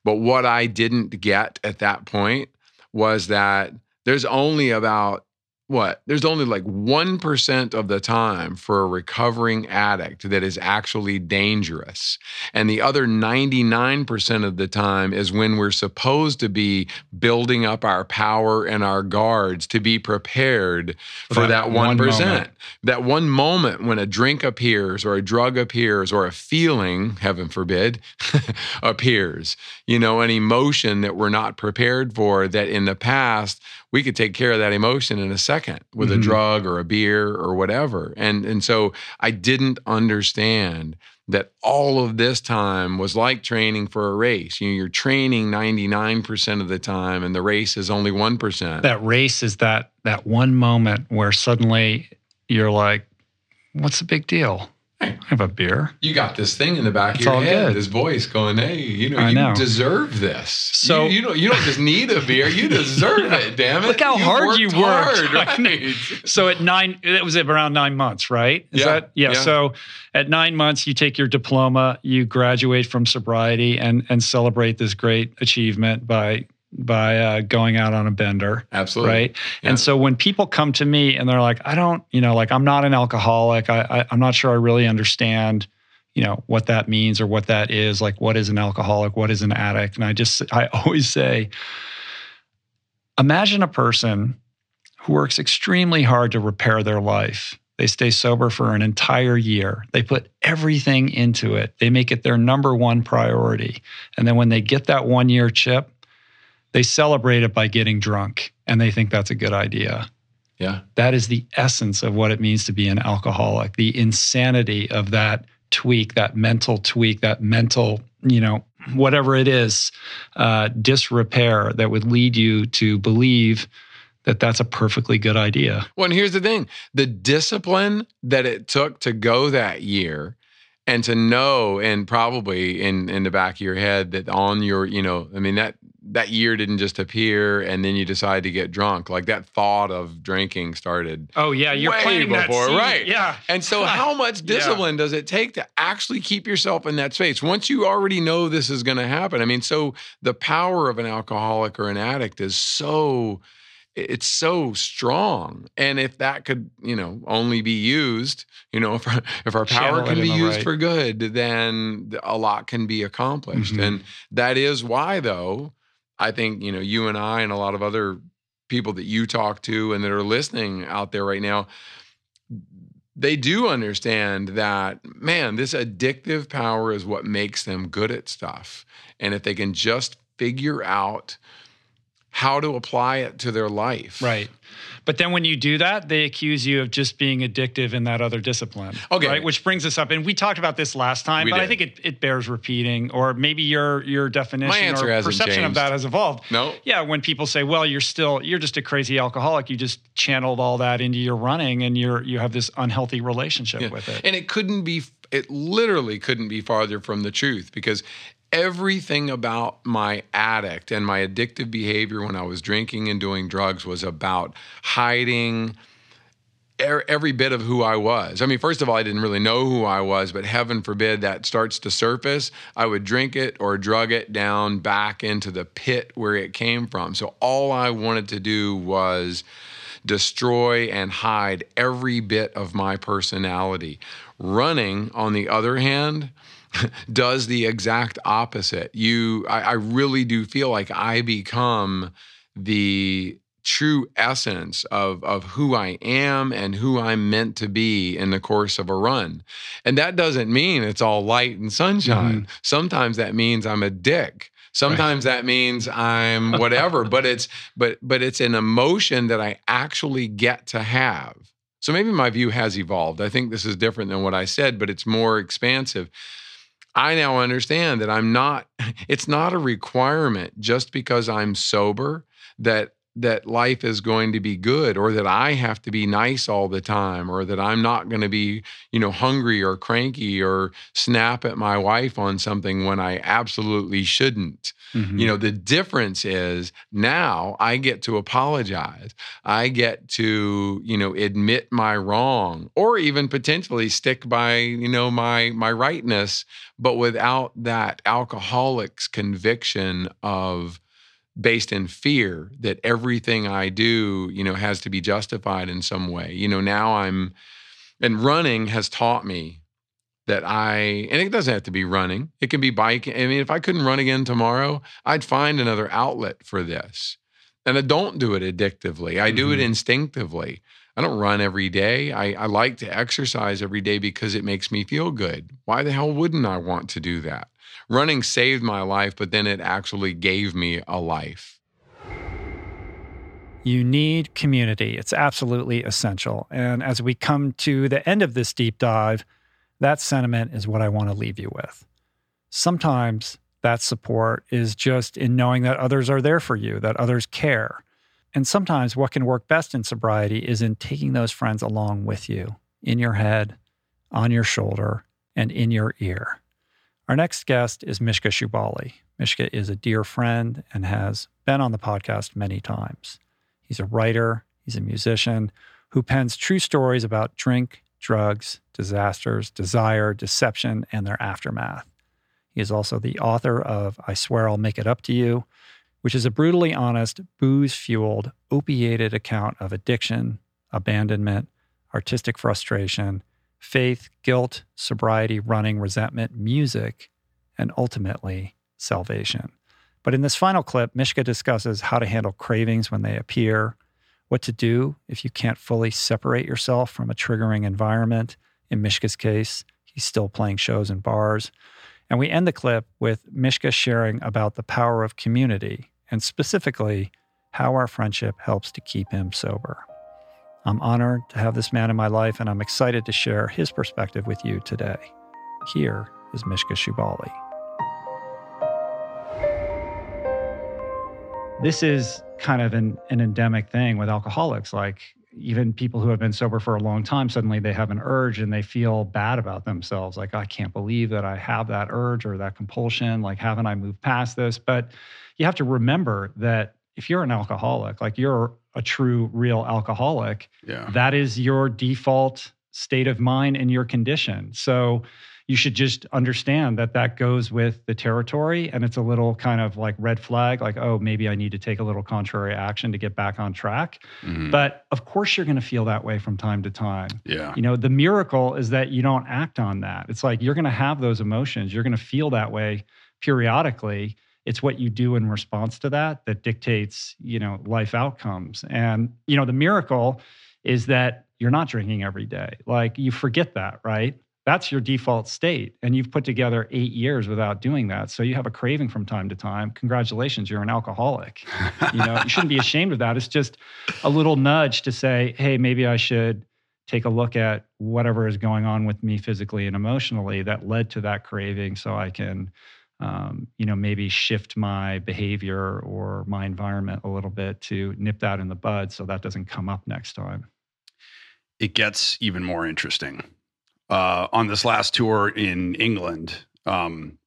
But what I didn't get at that point was that there's only about what? There's only like 1% of the time for a recovering addict that is actually dangerous. And the other 99% of the time is when we're supposed to be building up our power and our guards to be prepared For for, that that, one 1%. moment. That one moment when a drink appears or a drug appears or a feeling, heaven forbid, appears, you know, an emotion that we're not prepared for that in the past we could take care of that emotion in a second with Mhm. a drug or a beer or whatever. And and so I didn't understand that all of this time was like training for a race. You know, you're training 99% of the time and the race is only 1%. That race is that that one moment where suddenly you're like, "What's the big deal? I have a beer." you got this thing in the back It's of your head, good. this voice going, "Hey, you know, I you know. deserve this. So- you, you don't you don't just need a beer, you deserve it. Damn it! Look how You've hard you worked. hard, right? So at nine, it was around nine months, right? Is Yeah, that yeah, yeah. So at nine months, you take your diploma, you graduate from sobriety, and and celebrate this great achievement by by uh, going out on a bender. Absolutely. Right. Yeah. And so when people come to me and they're like, I don't, you know, like I'm not an alcoholic. I, I I'm not sure I really understand, you know, what that means or what that is. Like, what is an alcoholic? What is an addict? And I just, I always say, imagine a person who works extremely hard to repair their life. They stay sober for an entire year. They put everything into it. They make it their number one priority. And then when they get that one year chip, they celebrate it by getting drunk and they think that's a good idea. Yeah. That is the essence of what it means to be an alcoholic, the insanity of that tweak, that mental tweak, that mental, you know, whatever it is, uh, disrepair that would lead you to believe that that's a perfectly good idea. Well, and here's the thing the discipline that it took to go that year and to know, and probably in, in the back of your head that on your, you know, I mean, that that year didn't just appear and then you decide to get drunk. Like that thought of drinking started. Oh yeah, you're that before, right. Yeah. And so, how much Yeah. discipline does it take to actually keep yourself in that space once you already know this is going to happen? I mean, so the power of an alcoholic or an addict is so it's so strong and if that could you know only be used you know if our, if our power Channel can be used right- for good then a lot can be accomplished Mhm. and that is why though i think you know you and i and a lot of other people that you talk to and that are listening out there right now they do understand that man this addictive power is what makes them good at stuff. And if they can just figure out how to apply it to their life Right. But then when you do that, they accuse you of just being addictive in that other discipline. Okay. Right. Which brings us up, and we talked about this last time, We but I think it, it bears repeating, or maybe your your definition or perception of that has evolved. no Yeah, when people say, "Well, you're still you're just a crazy alcoholic. You just channeled all that into your running, and you're you have this unhealthy relationship Yeah. with it." And it couldn't be, it literally couldn't be farther from the truth because everything about my addict and my addictive behavior when I was drinking and doing drugs was about hiding er- every bit of who I was. I mean, first of all, I didn't really know who I was, but heaven forbid that starts to surface. I would drink it or drug it down back into the pit where it came from. So all I wanted to do was destroy and hide every bit of my personality. Running, on the other hand, does the exact opposite. You, I, I really do feel like I become the true essence of of who I am and who I'm meant to be in the course of a run. And that doesn't mean it's all light and sunshine. Mm-hmm. Sometimes that means I'm a dick. Sometimes that means I'm whatever, but it's but but it's an emotion that I actually get to have. So maybe my view has evolved. I think this is different than what I said, but it's more expansive. I now understand that I'm not, it's not a requirement just because I'm sober that that life is going to be good or that I have to be nice all the time or that I'm not going to be, you know, hungry or cranky or snap at my wife on something when I absolutely shouldn't. Mm-hmm. You know, the difference is now I get to apologize. I get to, you know, admit my wrong or even potentially stick by, you know, my my rightness, but without that alcoholic's conviction of based in fear that everything I do, you know, has to be justified in some way. You know, now I'm, and running has taught me that I, and it doesn't have to be running, it can be biking. I mean, if I couldn't run again tomorrow, I'd find another outlet for this. And I don't do it addictively, I do mm-hmm. it instinctively. I don't run every day. I, I like to exercise every day because it makes me feel good. Why the hell wouldn't I want to do that? Running saved my life, but then it actually gave me a life. You need community. It's absolutely essential. And as we come to the end of this deep dive, that sentiment is what I want to leave you with. Sometimes that support is just in knowing that others are there for you, that others care. And sometimes what can work best in sobriety is in taking those friends along with you in your head, on your shoulder, and in your ear. Our next guest is Mishka Shubaly. Mishka is a dear friend and has been on the podcast many times. He's a writer, he's a musician who pens true stories about drink, drugs, disasters, desire, deception, and their aftermath. He is also the author of I Swear I'll Make It Up to You, which is a brutally honest, booze fueled, opiated account of addiction, abandonment, artistic frustration, faith, guilt, sobriety, running, resentment, music, and ultimately salvation. But in this final clip, Mishka discusses how to handle cravings when they appear, what to do if you can't fully separate yourself from a triggering environment. In Mishka's case, he's still playing shows in bars. And we end the clip with Mishka sharing about the power of community and specifically how our friendship helps to keep him sober. I'm honored to have this man in my life, and I'm excited to share his perspective with you today. Here is Mishka Shubaly. This is kind of an, an endemic thing with alcoholics. Like, even people who have been sober for a long time, suddenly they have an urge and they feel bad about themselves. Like, I can't believe that I have that urge or that compulsion. Like, haven't I moved past this? But you have to remember that if you're an alcoholic, like you're a true, real alcoholic, yeah. that is your default state of mind and your condition. So you should just understand that that goes with the territory and it's a little kind of like red flag like oh maybe i need to take a little contrary action to get back on track mm-hmm. but of course you're going to feel that way from time to time yeah you know the miracle is that you don't act on that it's like you're going to have those emotions you're going to feel that way periodically it's what you do in response to that that dictates you know life outcomes. And you know the miracle is that you're not drinking every day. Like you forget that right? That's your default state and you've put together eight years without doing that. So you have a craving from time to time. Congratulations you're an alcoholic. You know you shouldn't be ashamed of that. It's just a little nudge to say hey maybe i should take a look at whatever is going on with me physically and emotionally that led to that craving so i can um, you know, maybe shift my behavior or my environment a little bit to nip that in the bud so that doesn't come up next time. It gets even more interesting. Uh, on this last tour in England, um,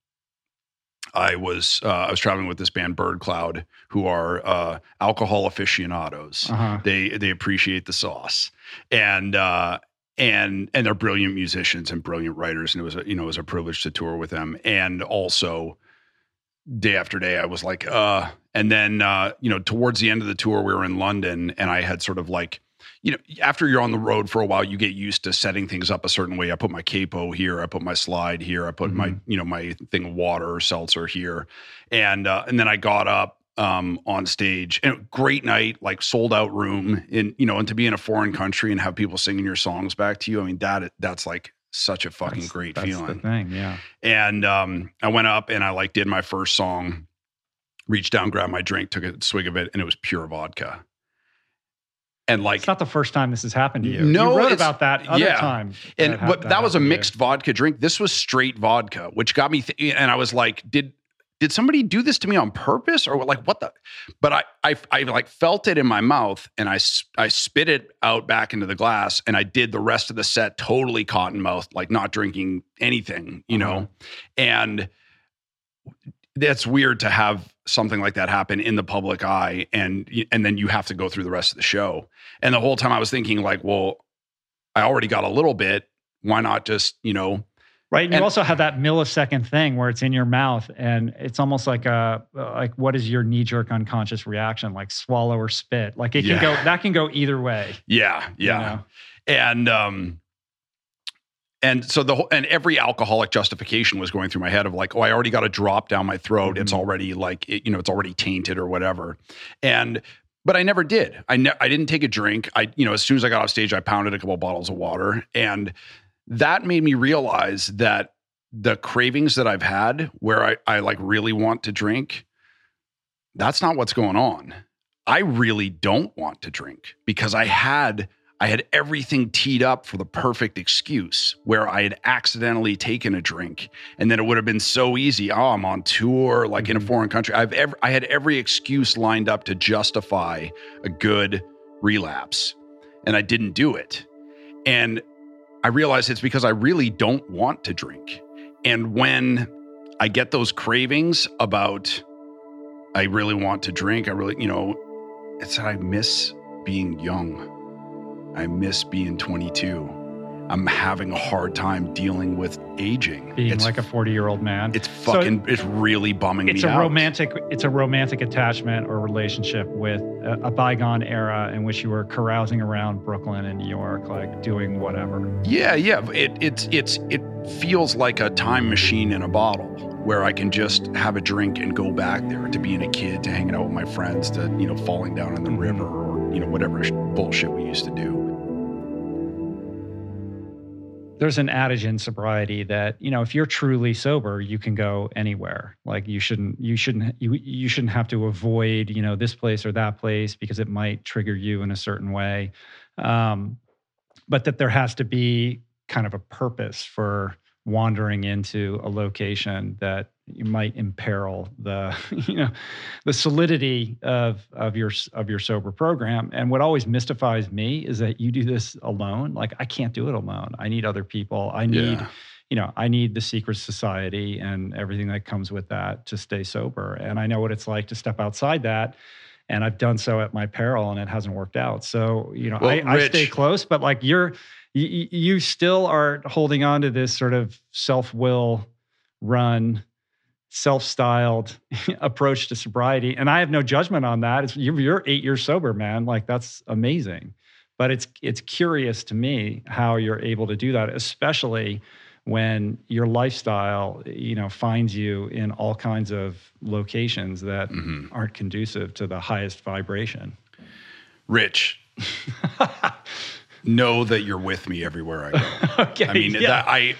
I was uh, I was traveling with this band Bird Cloud, who are uh, alcohol aficionados. Uh-huh. They they appreciate the sauce, and uh, and and they're brilliant musicians and brilliant writers and it was a, you know it was a privilege to tour with them. And also day after day I was like uh and then uh you know towards the end of the tour we were in London and I had sort of like you know after you're on the road for a while you get used to setting things up a certain way. I put my capo here I put my slide here I put mm-hmm. my you know my thing of water or seltzer here. And uh and then I got up um, on stage and great night, like sold out room in, you know, and to be in a foreign country and have people singing your songs back to you. I mean, that, that's like such a fucking that's, great that's feeling. The thing, yeah. And, um, I went up and I like did my first song, reached down, grabbed my drink, took a swig of it and it was pure vodka. and like It's not the first time this has happened to you. No, you wrote about that other yeah. time. and that hap- but that was a happened to you. mixed vodka drink. This was straight vodka, which got me. Th- and I was like, did did somebody do this to me on purpose or like what the? But I I I like felt it in my mouth and i i spit it out back into the glass and I did the rest of the set totally cotton mouth, like not drinking anything, you know, uh-huh. and that's weird to have something like that happen in the public eye and and then you have to go through the rest of the show. And the whole time i was thinking like well i already got a little bit. Why not just you know Right. And you also have that millisecond thing where it's in your mouth and it's almost like a like what is your knee jerk unconscious reaction? Like swallow or spit. Like it can go that can go either way. yeah you yeah know? and um and so the whole and every alcoholic justification was going through my head of like oh i already got a drop down my throat it's Mhm. already like it, you know it's already tainted or whatever and but i never did i ne- i didn't take a drink i you know as soon as i got off stage i pounded a couple bottles of water and that made me realize that the cravings that i've had where i i like really want to drink that's not what's going on i really don't want to drink because i had I had everything teed up for the perfect excuse where I had accidentally taken a drink and then it would have been so easy. Oh, I'm on tour, like in a Mhm. foreign country. I've ever, I had every excuse lined up to justify a good relapse and I didn't do it. And I realize it's because I really don't want to drink. And when I get those cravings about, I really want to drink, I really, you know, it's that I miss being young. I miss being 22. I'm having a hard time dealing with aging. Being it's, like a 40 year old man. it's fucking, it's really bumming it's me a out. romantic it's a romantic attachment or relationship with a, a bygone era in which you were carousing around Brooklyn and New York, like doing whatever. Yeah, yeah. It it's it's it feels like a time machine in a bottle where I can just have a drink and go back there to being a kid, to hanging out with my friends, to you know falling down in the Mhm. river or you know whatever sh- bullshit we used to do. There's an adage in sobriety that you know if you're truly sober you can go anywhere. Like you shouldn't you shouldn't you, you shouldn't have to avoid you know this place or that place because it might trigger you in a certain way. Um, but that there has to be kind of a purpose for wandering into a location that you might imperil the you know the solidity of of your of your sober program. And what always mystifies me is that you do this alone. Like i can't do it alone. I need other people. I need Yeah. you know i need the secret society and everything that comes with that to stay sober. And i know what it's like to step outside that and i've done so at my peril and it hasn't worked out. So you know Well, I, I stay close but like you're you, you still are holding on to this sort of self-will run self-styled approach to sobriety and i have no judgment on that it's, you're, you're eight years sober man like that's amazing but it's it's curious to me how you're able to do that especially when your lifestyle you know finds you in all kinds of locations that Mhm. aren't conducive to the highest vibration Rich, know that you're with me everywhere I go. okay I mean, yeah. that I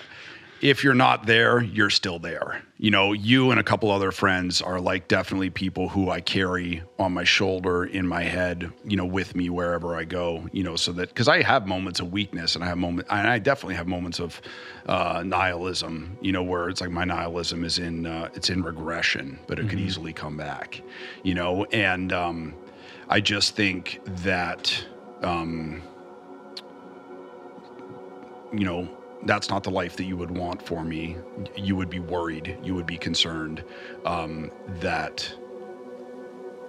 if you're not there, you're still there. You know, you and a couple other friends are like definitely people who I carry on my shoulder, in my head, you know, with me wherever I go. You know, so that because I have moments of weakness and I have moments, and I definitely have moments of uh, nihilism. You know, where it's like my nihilism is in uh, it's in regression, but it could Mhm. easily come back. You know, and um, I just think that. Um, you know, that's not the life that you would want for me. You would be worried. You would be concerned um, that,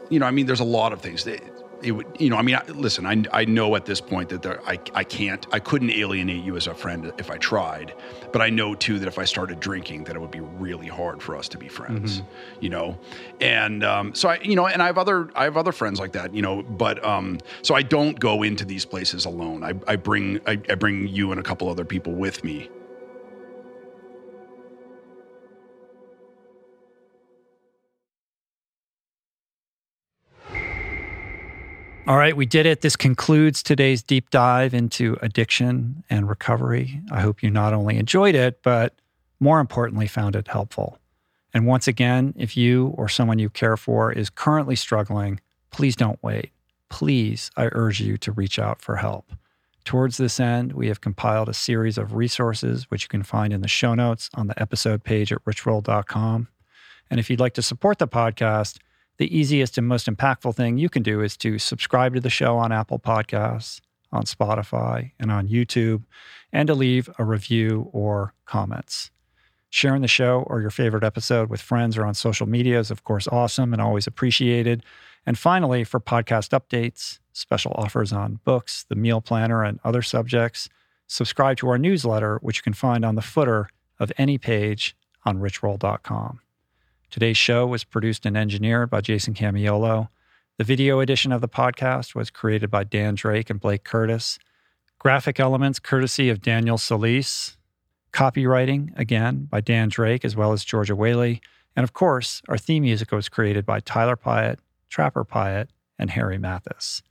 you know, I mean, there's a lot of things that it would, you know, I mean, I, listen, I, I know at this point that there, I, I can't, I couldn't alienate you as a friend if I tried, but I know too that if I started drinking, that it would be really hard for us to be friends, you know, and um, so I, you know, and I have other, I have other friends like that, you know, but um, so I don't go into these places alone. I, I bring, I, I bring you and a couple other people with me. All right, we did it. This concludes today's deep dive into addiction and recovery. I hope you not only enjoyed it, but more importantly, found it helpful. And once again, if you or someone you care for is currently struggling, please don't wait. please, I urge you to reach out for help. Towards this end, we have compiled a series of resources which you can find in the show notes on the episode page at richroll.com. And if you'd like to support the podcast, the easiest and most impactful thing you can do is to subscribe to the show on Apple Podcasts, on Spotify, and on YouTube, and to leave a review or comments. Sharing the show or your favorite episode with friends or on social media is, of course, awesome and always appreciated. And finally, for podcast updates, special offers on books, the meal planner, and other subjects, subscribe to our newsletter, which you can find on the footer of any page on richroll.com. Today's show was produced and engineered by Jason Camiolo. The video edition of the podcast was created by Dan Drake and Blake Curtis. Graphic elements courtesy of Daniel Solis. Copywriting, again, by Dan Drake as well as Georgia Whaley. And of course, our theme music was created by Tyler Pyatt, Trapper Pyatt, and Harry Mathis.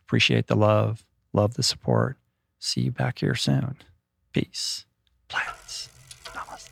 Appreciate the love, love the support. See you back here soon. Peace. Plants. Namaste.